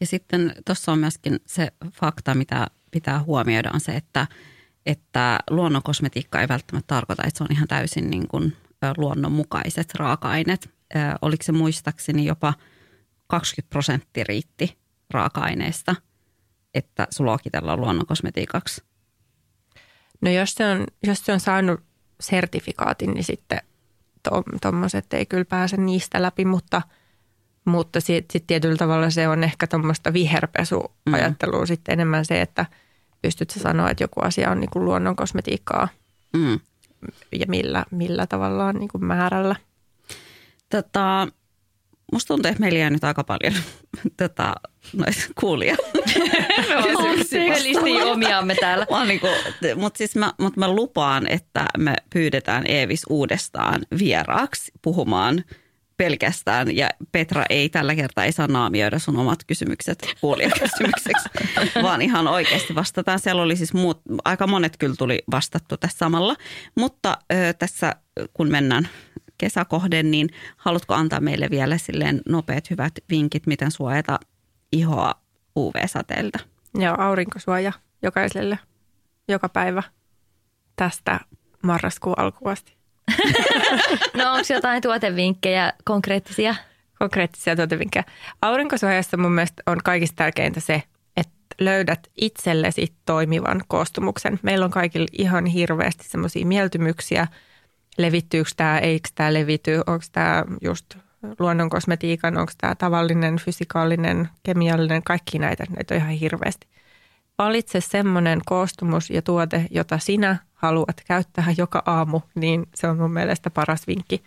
Ja sitten tuossa on myöskin se fakta, mitä pitää huomioida, on se, että, että luonnonkosmetiikka ei välttämättä tarkoita, että se on ihan täysin niin kuin luonnonmukaiset raaka-aineet. Oliko se muistaakseni jopa 20 prosenttia riitti raaka-aineista, että se luokitellaan luonnonkosmetiikaksi? No jos se on, jos se on saanut sertifikaatin, niin sitten tuommoiset to, ei kyllä pääse niistä läpi, mutta, mutta sitten sit tietyllä tavalla se on ehkä tuommoista viherpesuajattelua mm. sitten enemmän se, että pystyt sä sanoa, että joku asia on niin kuin luonnonkosmetiikkaa. Mm ja millä, millä tavallaan niin kuin määrällä? Tota, musta tuntuu, että meillä jää nyt aika paljon tota, noita kuulia. me omiamme täällä. Niin Mutta siis mä, mut mä lupaan, että me pyydetään Eevis uudestaan vieraaksi puhumaan pelkästään. Ja Petra ei tällä kertaa ei saa naamioida sun omat kysymykset kuulijakysymykseksi, vaan ihan oikeasti vastataan. Siellä oli siis muut, aika monet kyllä tuli vastattu tässä samalla. Mutta ö, tässä kun mennään kesäkohden, niin haluatko antaa meille vielä silleen nopeat hyvät vinkit, miten suojata ihoa UV-säteiltä? Joo, aurinkosuoja jokaiselle joka päivä tästä marraskuun alkuun asti. No onko jotain tuotevinkkejä konkreettisia? Konkreettisia tuotevinkkejä. Aurinkosuojassa mun mielestä on kaikista tärkeintä se, että löydät itsellesi toimivan koostumuksen. Meillä on kaikilla ihan hirveästi semmoisia mieltymyksiä. Levittyykö tämä, eikö tämä levity, onko tämä just luonnon kosmetiikan, onko tämä tavallinen, fysikaalinen, kemiallinen, kaikki näitä, näitä on ihan hirveästi. Valitse semmoinen koostumus ja tuote, jota sinä haluat käyttää joka aamu, niin se on mun mielestä paras vinkki.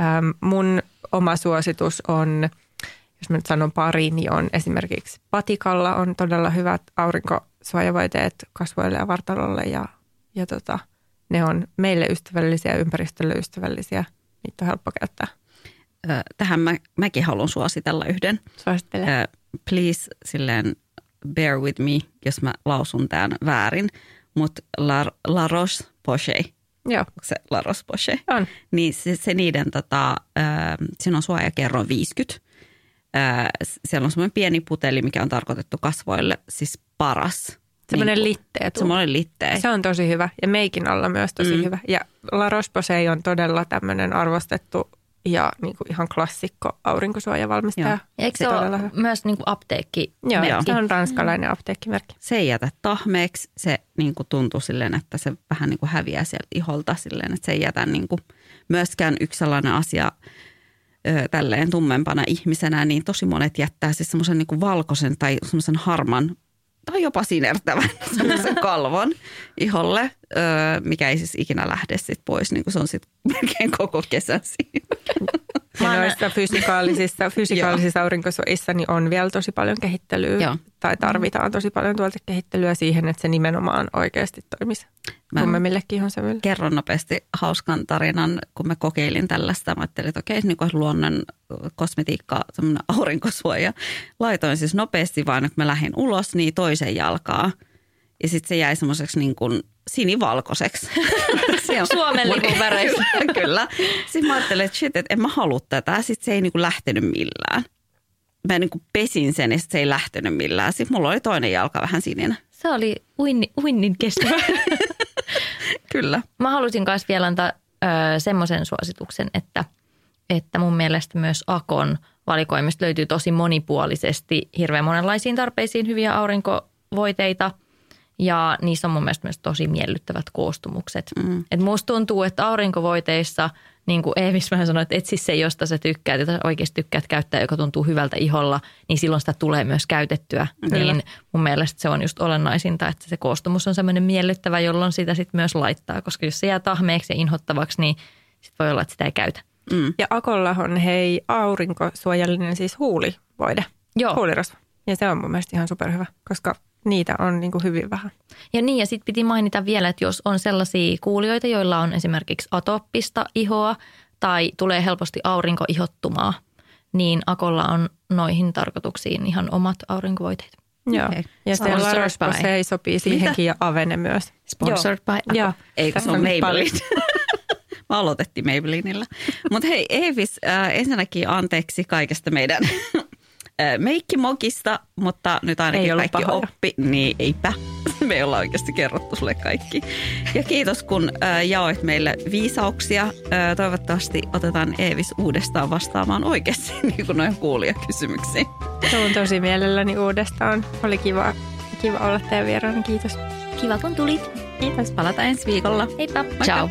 Ähm, mun oma suositus on, jos mä nyt sanon pari, niin on esimerkiksi patikalla on todella hyvät aurinkosuojavoiteet kasvoille ja vartalolle ja, ja tota, ne on meille ystävällisiä, ympäristölle ystävällisiä. Niitä on helppo käyttää. Tähän mä, mäkin haluan suositella yhden. Suosittelen. Ö, Please silleen bear with me, jos mä lausun tämän väärin, mutta La, La Roche-Posay, Joo, se La Roche-Posay? on. Niin se, se niiden, tota, ö, siinä on suojakerroin 50. Ö, siellä on semmoinen pieni puteli, mikä on tarkoitettu kasvoille, siis paras. Semmoinen Niin, litteet. semmoinen litteä. Se on tosi hyvä ja meikin alla myös tosi Mm. mm. hyvä. Ja La Roche-Posay on todella tämmöinen arvostettu ja niin kuin ihan klassikko aurinkosuojavalmistaja. Joo. Eikö se ole hyvä. myös niin kuin apteekki? Joo, merkki? se on ranskalainen apteekkimerkki. se ei jätä tahmeeksi, se niin kuin tuntuu silleen, että se vähän niin kuin häviää sieltä iholta silleen, että se ei jätä niin kuin myöskään yksi sellainen asia ö, tälleen tummempana ihmisenä, niin tosi monet jättää siis semmoisen niin kuin valkoisen tai semmoisen harman tai jopa sinertävän semmoisen kalvon iholle, ö, mikä ei siis ikinä lähde sit pois, niin kuin se on sitten melkein koko kesän siinä. Ja noissa fysikaalisissa, fysikaalisissa aurinkosuojissa niin on vielä tosi paljon kehittelyä. Joo. Tai tarvitaan tosi paljon tuotekehittelyä siihen, että se nimenomaan oikeasti toimisi Mä- tummemmillekin ihonsävyille. kerron nopeasti hauskan tarinan, kun mä kokeilin tällaista. Mä ajattelin, että okei, niin kuin luonnon kosmetiikka, semmoinen aurinkosuoja. Laitoin siis nopeasti vaan, että mä lähdin ulos, niin toisen jalkaa. Ja sitten se jäi semmoiseksi niin kuin sinivalkoiseksi. Suomen lipun väreissä. Kyllä, Kyllä. Sitten mä ajattelin, että shit, että en mä halua tätä. Sitten se ei niin kuin lähtenyt millään. Mä niin kuin pesin sen ja se ei lähtenyt millään. Sitten mulla oli toinen jalka vähän sininen. Se oli uinni, uinnin kestävä. Kyllä. Mä halusin myös vielä antaa semmoisen suosituksen, että, että mun mielestä myös Akon valikoimista löytyy tosi monipuolisesti hirveän monenlaisiin tarpeisiin hyviä aurinkovoiteita. Ja niissä on mun mielestä myös tosi miellyttävät koostumukset. Mm. Et musta tuntuu, että aurinkovoiteissa, niin kuin Eevis vähän sanoi, että etsi se, josta sä tykkäät, jota oikeasti tykkäät käyttää, joka tuntuu hyvältä iholla, niin silloin sitä tulee myös käytettyä. Kyllä. Niin mun mielestä se on just olennaisinta, että se koostumus on semmoinen miellyttävä, jolloin sitä sitten myös laittaa. Koska jos se jää tahmeeksi ja inhottavaksi, niin sit voi olla, että sitä ei käytä. Ja Akolla on hei aurinkosuojallinen siis huulivoide, Joo. huulirasva. Ja se on mun mielestä ihan superhyvä, koska niitä on niin kuin hyvin vähän. Ja niin, ja sitten piti mainita vielä, että jos on sellaisia kuulijoita, joilla on esimerkiksi atooppista ihoa tai tulee helposti aurinkoihottumaa, niin Akolla on noihin tarkoituksiin ihan omat aurinkovoiteet. Joo. Okei. Ja se Sponsored La Roche by. Posay sopii siihenkin ja Avene myös. Sponsored by Joo. Eikö se on. Maybelline? Me aloitettiin Maybellinellä. Mutta hei Eevis, äh, ensinnäkin anteeksi kaikesta meidän meikkimokista, mutta nyt ainakin Ei kaikki pahoja. oppi. Niin eipä. Me ei olla oikeasti kerrottu sulle kaikki. Ja kiitos kun jaoit meille viisauksia. Toivottavasti otetaan Eevis uudestaan vastaamaan oikeasti niin kuin noin kuulijakysymyksiin. Tuun tosi mielelläni uudestaan. Oli kiva, kiva olla teidän vieraana. Kiitos. Kiva kun tulit. Kiitos. Palataan ensi viikolla. Heippa. Ciao.